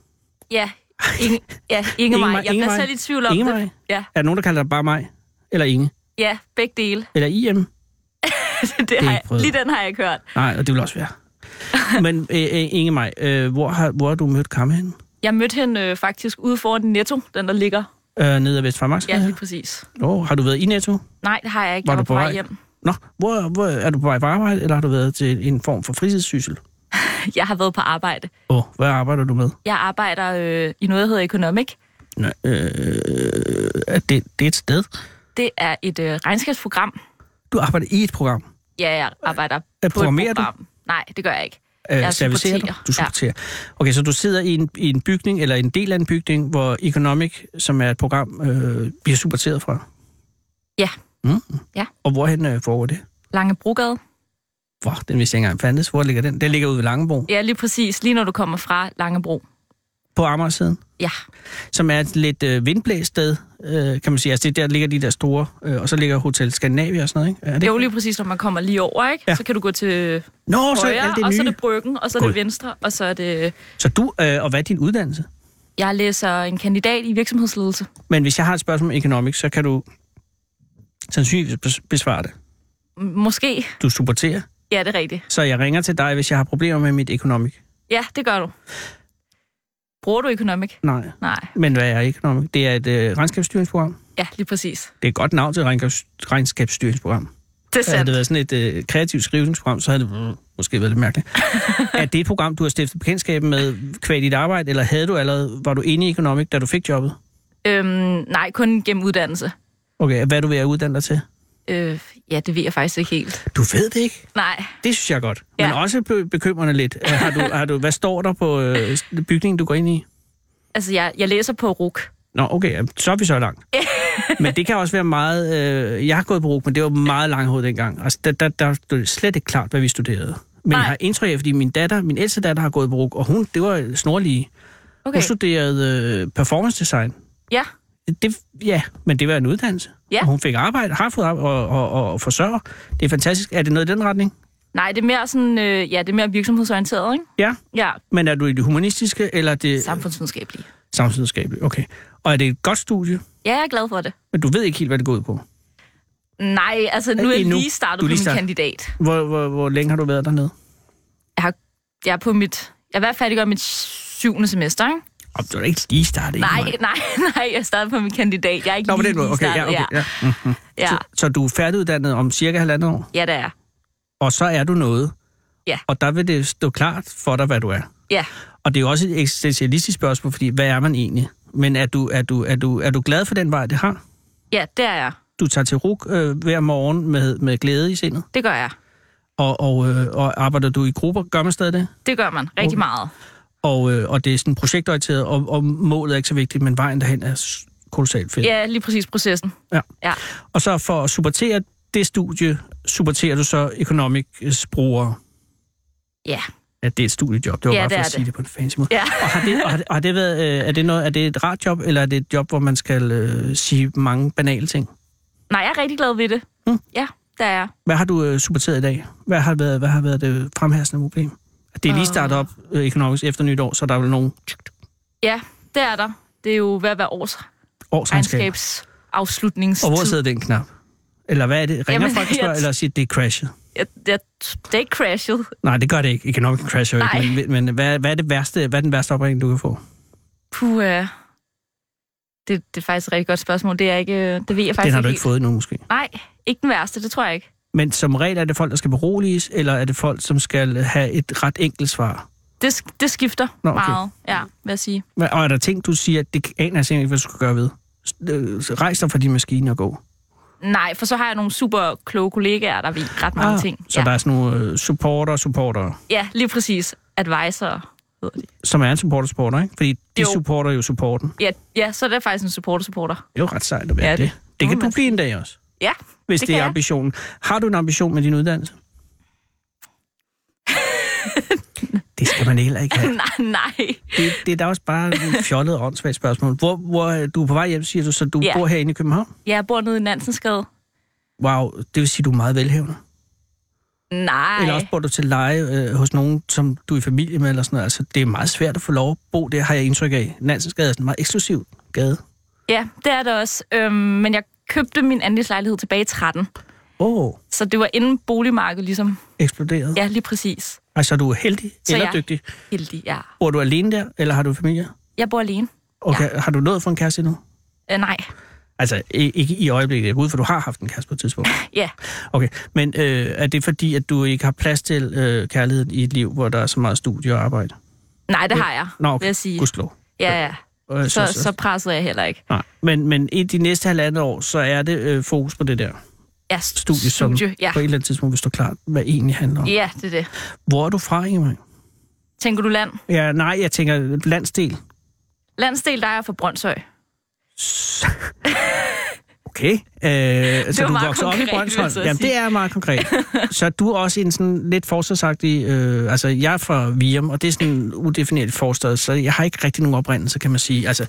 Ja, Inge, ja Ingemaj.
Ingemaj,
Jeg bliver selv i tvivl om
Ingemaj.
det. Ja,
Er der nogen, der kalder dig bare mig? Eller Inge?
ja, begge dele.
Eller IM?
det
er
har jeg, lige den har jeg ikke hørt.
Nej, og det vil også være. Men øh, øh, Inge Maj, øh, hvor, har, hvor har du mødt Kamme henne?
Jeg mødte hende øh, faktisk ude foran Netto, den der ligger.
Øh, nede ad Vestfarmarks?
Ja, lige præcis.
Oh, har du været i Netto?
Nej, det har jeg ikke.
Var
jeg
du
var
på
på vej
vej?
hjem.
Nå, hvor, hvor, er du på vej på arbejde, eller har du været til en form for fritidssyssel?
Jeg har været på arbejde.
Åh, oh, hvad arbejder du med?
Jeg arbejder øh, i noget, der hedder Economic.
Nå, øh, er det, det er et sted.
Det er et øh, regnskabsprogram.
Du arbejder i et program.
Ja, jeg arbejder
Øh,
på et
programmerer du?
Nej, det gør jeg ikke.
Øh,
Jeg
servicerer du?
supporterer.
Du
Ja.
supporterer. Okay, så du sidder i en, i en bygning, eller en del af en bygning, hvor Economic, som er et program, øh, bliver supporteret fra?
Ja.
Mm.
Ja.
Og hvorhen øh, foregår det?
Lange Brogade.
Hvor, den vidste jeg ikke engang fandtes. Hvor ligger den? Den ligger ude ved Langebro.
Ja, lige præcis. Lige når du kommer fra Langebro.
På Amagersiden.
Ja,
som er et lidt øh, vindblæst sted, øh, kan man sige. Altså det, der ligger de der store, øh, og så ligger Hotel Skandinavia og sådan noget, ikke? Er det,
er jo lige præcis, når man kommer lige over, ikke?
Ja.
Så kan du gå til
Nå, så er
højre,
det
og så er
nye.
det bryggen, og så er
God.
det venstre, og så er det...
Så du, øh, og hvad er din uddannelse?
Jeg læser en kandidat i virksomhedsledelse.
Men hvis jeg har et spørgsmål om economics, så kan du sandsynligvis bes- besvare det.
Måske.
Du supporterer,
Ja, det er rigtigt.
så jeg ringer til dig, hvis jeg har problemer med mit economic.
Ja, det gør du. Bruger du Economic?
Nej,
Nej.
men hvad er economic? Det er et øh, regnskabsstyringsprogram.
Ja, lige præcis.
Det er et godt navn til regnskabs- regnskabsstyringsprogram.
Det er
Havde
sandt.
det været sådan et øh, kreativt skrivningsprogram, så havde det øh, måske været lidt mærkeligt. er det et program, du har stiftet bekendtskab med kvad dit arbejde, eller havde du allerede, var du inde i economic, da du fik jobbet?
Øhm, nej, kun gennem uddannelse.
Okay, hvad er du ved at uddanne dig til?
Øh, ja, det ved jeg faktisk ikke helt.
Du ved det ikke?
Nej.
Det synes jeg godt. Men
Ja.
også be- bekymrende lidt. Øh, Har du, har du, hvad står der på øh, bygningen, du går ind i?
Altså, jeg, jeg læser på RUK.
Nå, okay, så er vi så langt. men det kan også være meget... Øh, jeg har gået på RUG, men det var meget langhåret dengang. Altså, der, der, der stod slet ikke klart, hvad vi studerede. Men
Nej.
jeg har indtryk af, fordi min datter, min ældste datter har gået på RUG, og hun, det var snorlige. Okay. Hun studerede øh, performance design.
Ja,
Det, ja, men det var en uddannelse.
Ja.
Og hun fik arbejde, har fået arbejde og, og, og, og forsørger. Det er fantastisk. Er det noget i den retning?
nej, det er mere sådan, øh, ja, det er mere virksomhedsorienteret, ikke?
Ja.
Ja,
Men er du i det humanistiske, eller det
samfundsvidenskabelige.
samfundsvidenskabelige? Okay. Og er det et godt studie?
Ja, jeg er glad for det.
Men du ved ikke helt, hvad det går ud på.
Nej, altså nu er jeg lige startet
Du
på
lige
min
startet.
kandidat.
Hvor, hvor, hvor længe har du været dernede?
Jeg, har, jeg er på mit... Jeg er ved at færdiggøre mit syvende semester, ikke?
Og du er ikke lige startet
Nej, nej, nej, jeg startede på min kandidat. Jeg er ikke
Nå, på
lige,
den måde. Okay, ja, okay, ja. Mm-hmm.
ja.
Så, så du er færdiguddannet om cirka halvandet år,
ja, det er.
og så er du noget.
Ja.
Og der vil det stå klart for dig, hvad du er.
Ja,
Og det er jo også et eksistentialistisk spørgsmål, fordi hvad er man egentlig? Men er du, er du, er du, er du glad for den vej, det har?
ja, det er jeg.
Du tager til RUK øh, hver morgen med, med glæde i sindet,
Det gør jeg.
og, og, øh, og arbejder du i grupper? Gør man stadig det?
Det gør man rigtig
Okay.
meget.
Og, øh, og det er sådan projektorienteret, og, og målet er ikke så vigtigt, men vejen derhen er kolossalt fed.
Ja, lige præcis processen.
Ja.
Ja,
Og så for at supportere det studie, supporterer du så Economics brugere.
ja,
Ja, det er et studiejob. Det var
Ja,
bare
det
for at sige
det.
det på en fancy måde.
ja.
Og har det, og har det, har det været, øh, er, det noget, er det et rart job, eller er det et job, hvor man skal øh, sige mange banale ting?
Nej, jeg er rigtig glad ved det.
Mm.
Ja, der er.
Hvad har du øh, supporteret i dag? Hvad har været, hvad har været det fremherskende problem? Det er lige startet op øh, Economics efter nytår, så der er vel nogle
Ja, det er der. Det er jo at være års
årsregnskaber.
regnskabsafslutningstid.
Og hvor sidder den knap? Eller hvad er det? Ringer
Jamen,
folk og spørger, eller siger, det er crashet?
Jeg, jeg, det er ikke crashet.
Nej, det gør det ikke. Economic crasher
Nej.
ikke. Men, men hvad, hvad, er det værste, hvad er den værste opringning, du kan få?
Puh, uh, det, det er faktisk et rigtig godt spørgsmål. Det, er ikke, øh, det ved jeg faktisk
Den har du
ikke
ikke fået endnu, måske.
Nej, ikke den værste, det tror jeg ikke.
Men som regel er det folk, der skal beroliges, eller er det folk, som skal have et ret enkelt svar?
Det, det skifter
Nå, okay.
meget, ja, vil jeg sige.
Og er der ting, du siger, at det aner jeg simpelthen ikke, hvad du skal gøre ved? Øh, Rejs dig fra din maskine og gå.
Nej, for så har jeg nogle super kloge kollegaer, der ved ret mange ting.
Ah, Så
ja.
der er sådan nogle øh, supporter, supporter,
ja, lige præcis. Advisor hedder de.
som er en supporter, supporter, ikke? Fordi de
Jo.
supporter jo supporten.
Ja, ja, så er det faktisk en supporter-supporter.
Det er jo ret sejt at være
Ja,
det.
det-
Det, kan du blive en dag også,
Ja,
hvis
Det
det, er
jeg.
ambitionen. Har du en ambition med din uddannelse? det skal man heller ikke have.
nej, nej.
Det, det er da også bare et fjollet og åndssvagt spørgsmål. Hvor, hvor du er på vej hjem, siger du, så du
Ja.
bor herinde i København?
Jeg bor nede i Nansensgade.
Wow, det vil sige, du er meget velhavende.
Nej.
Eller også bor du til leje øh, hos nogen, som du er i familie med, eller sådan noget. Altså, det er meget svært at få lov at bo der, har jeg indtryk af. Nansensgade er sådan en meget eksklusiv gade.
Ja, det er det også. Øhm, men jeg købte min andelslejlighed tilbage i 13.
Åh, oh,
Så det var inden boligmarkedet ligesom.
eksploderet. Ja.
Lige præcis.
Altså, du er heldig
Så
eller
jeg-
dygtig.
Heldig, ja.
Bor du alene der, eller har du familie?
Jeg bor alene.
Okay, ja. har du nået for en kæreste endnu?
Øh, nej.
Altså, ikke i øjeblikket, ud, for du har haft en kæreste på et tidspunkt.
Ja.
Okay, men øh, er det fordi, at du ikke har plads til øh, kærligheden i et liv, hvor der er så meget studie og arbejde?
Nej, det har jeg,
Nå,
vil
okay.
jeg sige.
Gudskelov.
Ja, ja.
Øh,
Så, så presset er jeg heller ikke.
Nej, men, men i de næste halvandet år, så er det øh, fokus på det der
Ja,
studie, som
studie, ja.
på et eller andet tidspunkt vil stå klart, hvad egentlig handler om.
Ja, det er det.
Hvor er du fra, Ingemann?
Tænker du land?
Ja, nej, jeg tænker landsdel.
Landsdel, der er jeg fra Brøndshøj.
Okay. Øh, så du vokser op i Brøndshøj. Jamen, det er meget konkret. så du er også en sådan lidt forsvarsagtig... Øh, altså, jeg er fra Virum, og det er sådan en udefineret forstad, så jeg har ikke rigtig nogen oprindelse, kan man sige. Altså,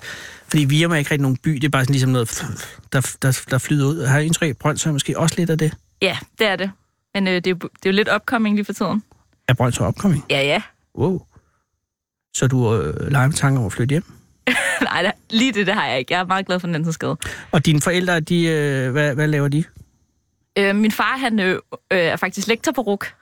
fordi Virum er ikke rigtig nogen by, det er bare sådan ligesom noget, der, der, der flyder ud. Har jeg indtryk, Brøndshøj måske også lidt af det?
Ja, det er det. Men øh, det, er, jo- det er jo lidt opkoming lige for tiden.
Er Brøndshøj opkoming?
Ja, ja.
Wow. Så du øh, leger med tanker om at flytte hjem?
Nej, lige det, det har jeg ikke. Jeg er meget glad for Nansensgade.
Og dine forældre, de, øh, hvad, hvad laver de?
Øh, min far, han øh, øh, er faktisk lektor på RUK.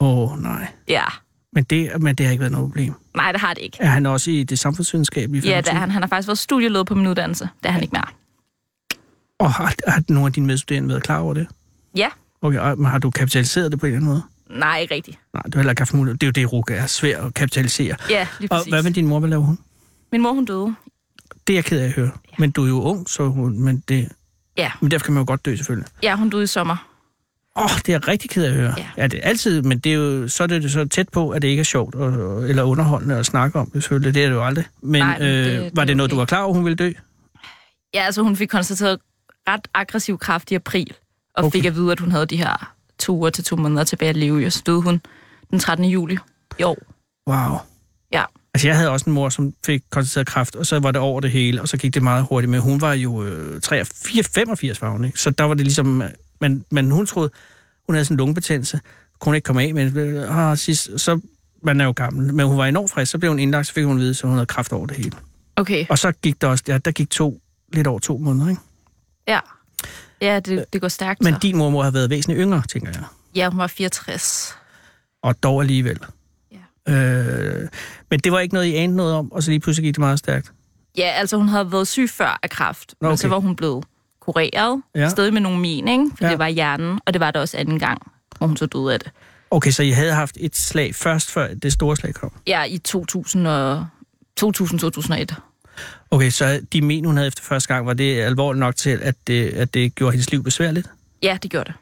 Åh, oh, nej.
Ja.
Men det, men det har ikke været noget problem.
Nej, det har det ikke.
Er han også i det samfundsvidenskabelige?
Ja, det er han. Han har faktisk været studieleder på min uddannelse. Det er han ikke mere.
Og har, har nogle af dine medstuderende været klar over det?
Ja.
Okay, og, men har du kapitaliseret det på en eller anden måde?
Nej, ikke rigtigt.
Nej, du har heller ikke haft mulighed. Det er jo det, Ruka er svært at kapitalisere.
Ja, lige
Og
præcis.
hvad med din mor, hvad laver hun?
Min mor, hun døde.
Det er jeg ked af at høre. Men du er jo ung, så hun, men, det,
Ja.
men derfor kan man jo godt dø selvfølgelig.
Ja, hun døde i sommer.
Åh, oh, det er jeg rigtig ked af at høre.
Ja.
ja det er altid, men det er jo, så er det så tæt på, at det ikke er sjovt og, eller underholdende at snakke om, selvfølgelig. Det er det jo aldrig. Men
Nej, men
øh,
det-
var
det
det noget, du
okay.
var klar over, hun ville dø?
Ja, altså hun fik konstateret ret aggressiv kræft i april, og
okay.
fik at vide, at hun havde de her to uger til to måneder tilbage at leve. i, Og så døde hun den 13. juli i år.
Wow.
Ja.
Altså, jeg havde også en mor, som fik konstateret kræft, og så var det over det hele, og så gik det meget hurtigt. Men hun var jo øh, 83, 85, var hun, ikke? Så der var det ligesom... Men, men hun troede, hun havde sådan en lungebetændelse, kunne ikke komme af, men øh, ah, sidst, så man er jo gammel, men hun var enormt frisk, så blev hun indlagt, så fik hun at vide, så hun havde kræft over det hele.
Okay,
Og så gik der også, ja, der gik to, lidt over to måneder, ikke?
ja. Ja, det, det går stærkt
Men
så.
din mor må have været væsentligt yngre, tænker jeg.
Ja, hun var 64.
Og dog alligevel. Øh, men det var ikke noget, I anede noget om, og så lige pludselig gik det meget stærkt.
Ja, altså hun havde været syg før af kræft, okay. Men så var hun blevet kureret,
Ja.
stadig med nogle min, ikke? for
Ja.
det var hjernen, og det var det også anden gang, hvor hun så døde af det.
Okay, så I havde haft et slag først, før det store slag kom?
Ja, i 2000 og 2000-2001.
Okay, så de men, hun havde efter første gang, var det alvorligt nok til, at det, at det gjorde hendes liv besværligt?
Ja, det gjorde det.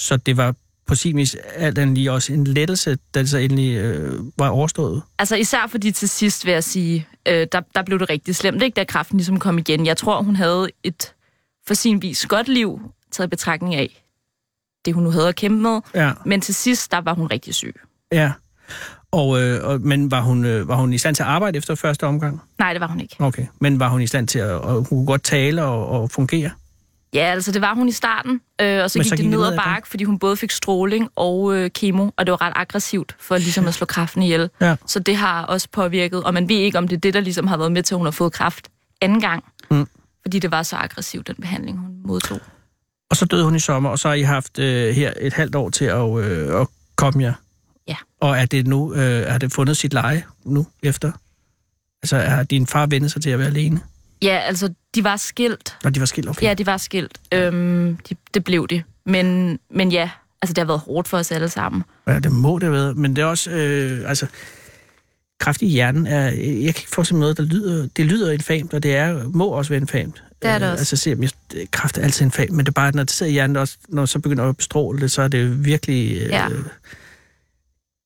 Så det var på sin vis alt andet lige også en lettelse, da det så endelig øh, var overstået?
Altså især fordi til sidst, vil jeg sige, øh, der, der blev det rigtig slemt, ikke? da kræften ligesom kom igen. Jeg tror, hun havde et for sin vis godt liv, taget i betragtning af det, hun nu havde at kæmpe med.
Ja,
Men til sidst, der var hun rigtig syg.
ja. Og, øh, og, men var hun, øh, var hun i stand til at arbejde efter første omgang?
Nej, det var hun ikke.
Okay, men var hun i stand til at og hun kunne godt tale og, og fungere?
Ja, altså det var hun i starten, øh, og så
Men
gik
så
det ned ad bakke, fordi hun både fik stråling og øh, kemo, og det var ret aggressivt for ligesom at slå kræften ihjel.
Ja.
Så det har også påvirket, og man ved ikke, om det er det, der ligesom har været med til, at hun har fået kræft anden gang.
Mm.
Fordi det var så aggressivt, den behandling, hun modtog.
Og så døde hun i sommer, og så har I haft øh, her et halvt år til at, øh, at komme jer.
Ja.
Og er det nu, øh, er det fundet sit leje nu efter? Altså, har din far vendt sig til at være alene?
Ja, altså, de var skilt.
Når de var skilt, okay.
Ja, de var skilt. Øhm, de, det blev de. Men, men ja, altså det har været hårdt for os alle sammen.
Ja, det må det være. Men det er også, øh, altså, kræft i hjernen er, jeg kan ikke forestille mig noget, der lyder, det lyder infamt, og det er, må også være infamt.
Det er det
Øh,
også.
Altså, se, jeg, kræft er altid infamt, men det er bare, når det sidder i hjernen, også, når så begynder at bestråle det, så er det virkelig... Øh,
Ja.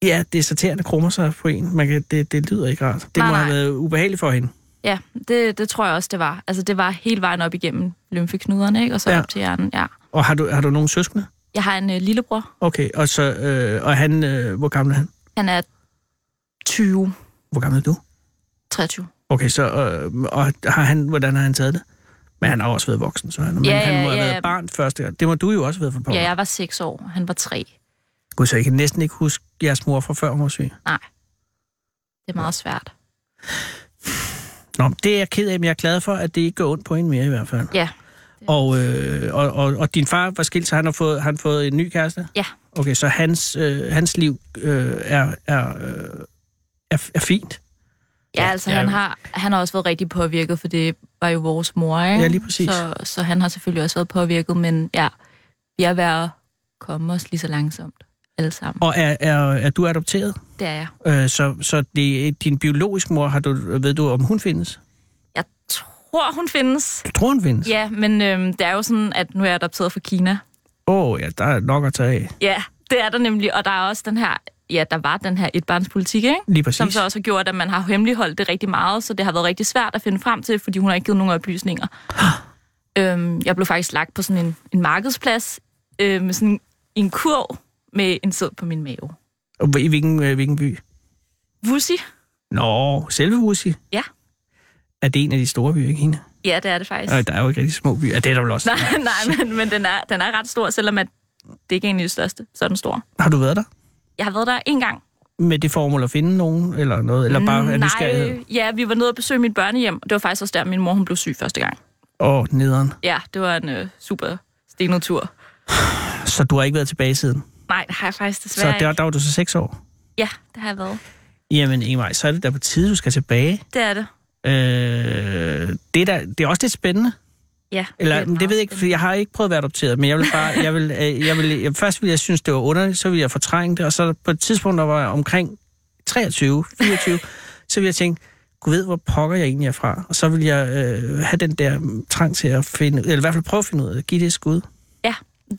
Ja, det er saterende krummer sig på en. Man kan, det, det lyder ikke rart. Det
Nej,
må have
nej.
været ubehageligt for hende.
Ja, det, det tror jeg også, det var. Altså det var hele vejen op igennem lymfeknuderne, ikke? Og så
Ja.
ja. op til hjernen, ja.
Og har du, har du nogen søskende?
Jeg har en øh, lillebror.
Okay, og, så, øh, og han, øh, hvor gammel er han?
Han er 20,
Hvor gammel er du?
23.
Okay, så øh, og har han, hvordan har han taget det? Men han har også været voksen, så han, men
Ja,
han
ja,
må have
ja.
været barn første gang. Det må du jo også have været for på.
Ja, jeg var 6 år. Han var 3.
Gud, så jeg kan næsten ikke huske jeres mor fra før hun var syg.
Nej. Det er meget svært.
Nå, det er jeg ked af, men jeg er glad for, at det ikke går ondt på hende mere i hvert fald.
Ja.
Og, øh, og, og, og din far var skilt, så han har fået, han har fået en ny kæreste?
Ja.
Okay, så hans, øh, hans liv øh, er, er, øh, er, er fint?
Ja,
Ja,
altså
ja.
han har, han har også været rigtig påvirket, for det var jo vores mor, ikke?
Ja, lige præcis.
Så, så han har selvfølgelig også været påvirket, men ja, vi er ved at komme os lige så langsomt, alle sammen.
Og er, er, er du adopteret?
Det er jeg.
Øh, så så det, din biologiske mor, har du, ved du, om hun findes?
Jeg tror, hun findes.
Du tror, hun findes?
Ja, men øhm, det er jo sådan, at nu er jeg adopteret fra Kina.
Åh, oh, ja, der er nok at tage af.
Ja, det er der nemlig, og der er også den her, ja, der var den her etbarnspolitik, ikke?
Lige præcis.
Som så også har gjort, at man har hemmeligholdt det rigtig meget, så det har været rigtig svært at finde frem til, fordi hun har ikke givet nogen oplysninger. øhm, jeg blev faktisk lagt på sådan en, en markedsplads øh, med sådan en kurv med en sæd på min mave.
Og I hvilken, øh, hvilken by?
Wussi?
Nå, selve Wusi.
Ja.
Er det en af de store byer i Kina?
Ja, det er det faktisk.
Nej, der er jo ikke rigtig små byer. Ja, det er der vel også.
Nej, nej, men, men den, er, den er ret stor, selvom at det ikke er en af de største, så er den stor.
Har du været der?
Jeg har været der en gang.
Med det formål at finde nogen, eller noget? Eller bare nysgerrighed?
Nej, ja, vi var nede og besøge mit børnehjem, og det var faktisk også der, min mor hun blev syg første gang.
Åh, nederen.
Ja, det var en øh, super stenet tur.
Så du har ikke været tilbage siden?
Nej, det har jeg faktisk
Så
desværre
der,
ikke.
der var du så seks år?
Ja, det har jeg været.
Jamen, Ingmar, så er det da på tide, du skal tilbage.
Det er det.
Øh, det, er da, det er også lidt spændende.
Ja.
Eller,
er
det, det ved jeg ikke, for jeg har ikke prøvet at være adopteret, men jeg vil bare, jeg vil, øh, jeg vil, jeg, først vil jeg synes, det var underligt, så vil jeg fortrænge det, og så på et tidspunkt, der var jeg omkring 23, 24, så vil jeg tænke, Gud ved, hvor pokker jeg egentlig er fra. Og så vil jeg øh, have den der trang til at finde, eller i hvert fald prøve at finde ud af give det et skud.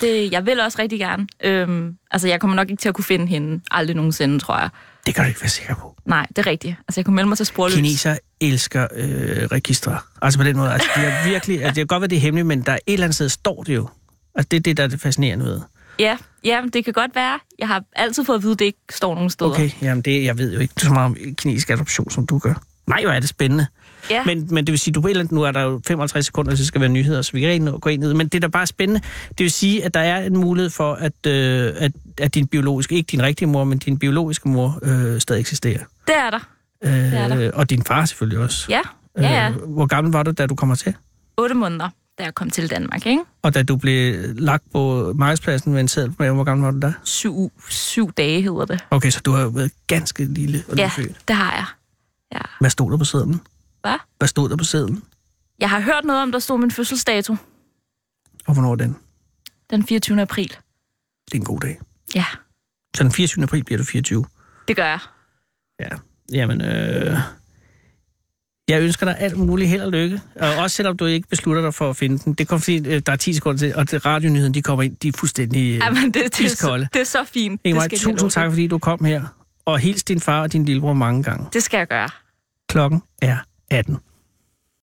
Det, jeg vil også rigtig gerne. Øhm, altså, jeg kommer nok ikke til at kunne finde hende aldrig nogensinde, tror jeg.
Det kan du ikke være sikker på.
Nej, det er rigtigt. Altså, jeg kunne melde mig til sporløs.
Kineser elsker øh, registre. Altså på den måde. Altså, de er virkelig, altså, det kan godt være, det er hemmeligt, men der er et eller andet sted, står det jo. Altså det er det, der er det fascinerende ved.
Ja, ja, det kan godt være. Jeg har altid fået at vide, at det ikke står nogen steder.
Okay, jamen det, jeg ved jo ikke så meget om kinesisk adoption, som du gør. Nej, hvor er det spændende.
Ja.
Men, men det vil sige, du andet, nu er der jo 55 sekunder, så skal være nyheder, så vi kan ikke nå at gå ind i det. Men det er da bare spændende. Det vil sige, at der er en mulighed for, at, øh, at, at din biologiske, ikke din rigtige mor, men din biologiske mor øh, stadig eksisterer.
Det er der.
Øh,
er der.
Og din far selvfølgelig også.
Ja, ja, ja.
Øh, hvor gammel var du, da du kommer til?
8 måneder. da jeg kom til Danmark, ikke?
Og da du blev lagt på markedspladsen med en sædel på hvor gammel var du da?
Syv, syv dage hedder det.
Okay, så du har jo været ganske lille og
Ja, det har jeg. Ja.
Hvad stod der på sædlen?
Hvad?
Hvad stod der på sædlen?
Jeg har hørt noget om, der stod min fødselsdato.
Og hvornår er den?
Den 24. april.
Det er en god dag.
Ja,
Så den 24. april bliver du 24.
det gør jeg.
Ja, jamen, øh, jeg ønsker dig alt muligt held og lykke. Og også selvom du ikke beslutter dig for at finde den. Det kommer fordi, øh, der er 10 sekunder til, og det radionyheden, de kommer ind, de er fuldstændig øh,
Jamen, det, det, er, så, det er så fint.
Ingemar,
det, skal
tusind tak, fordi du kom her. Og hils din far og din lillebror mange gange.
Det skal jeg gøre.
Klokken er 18.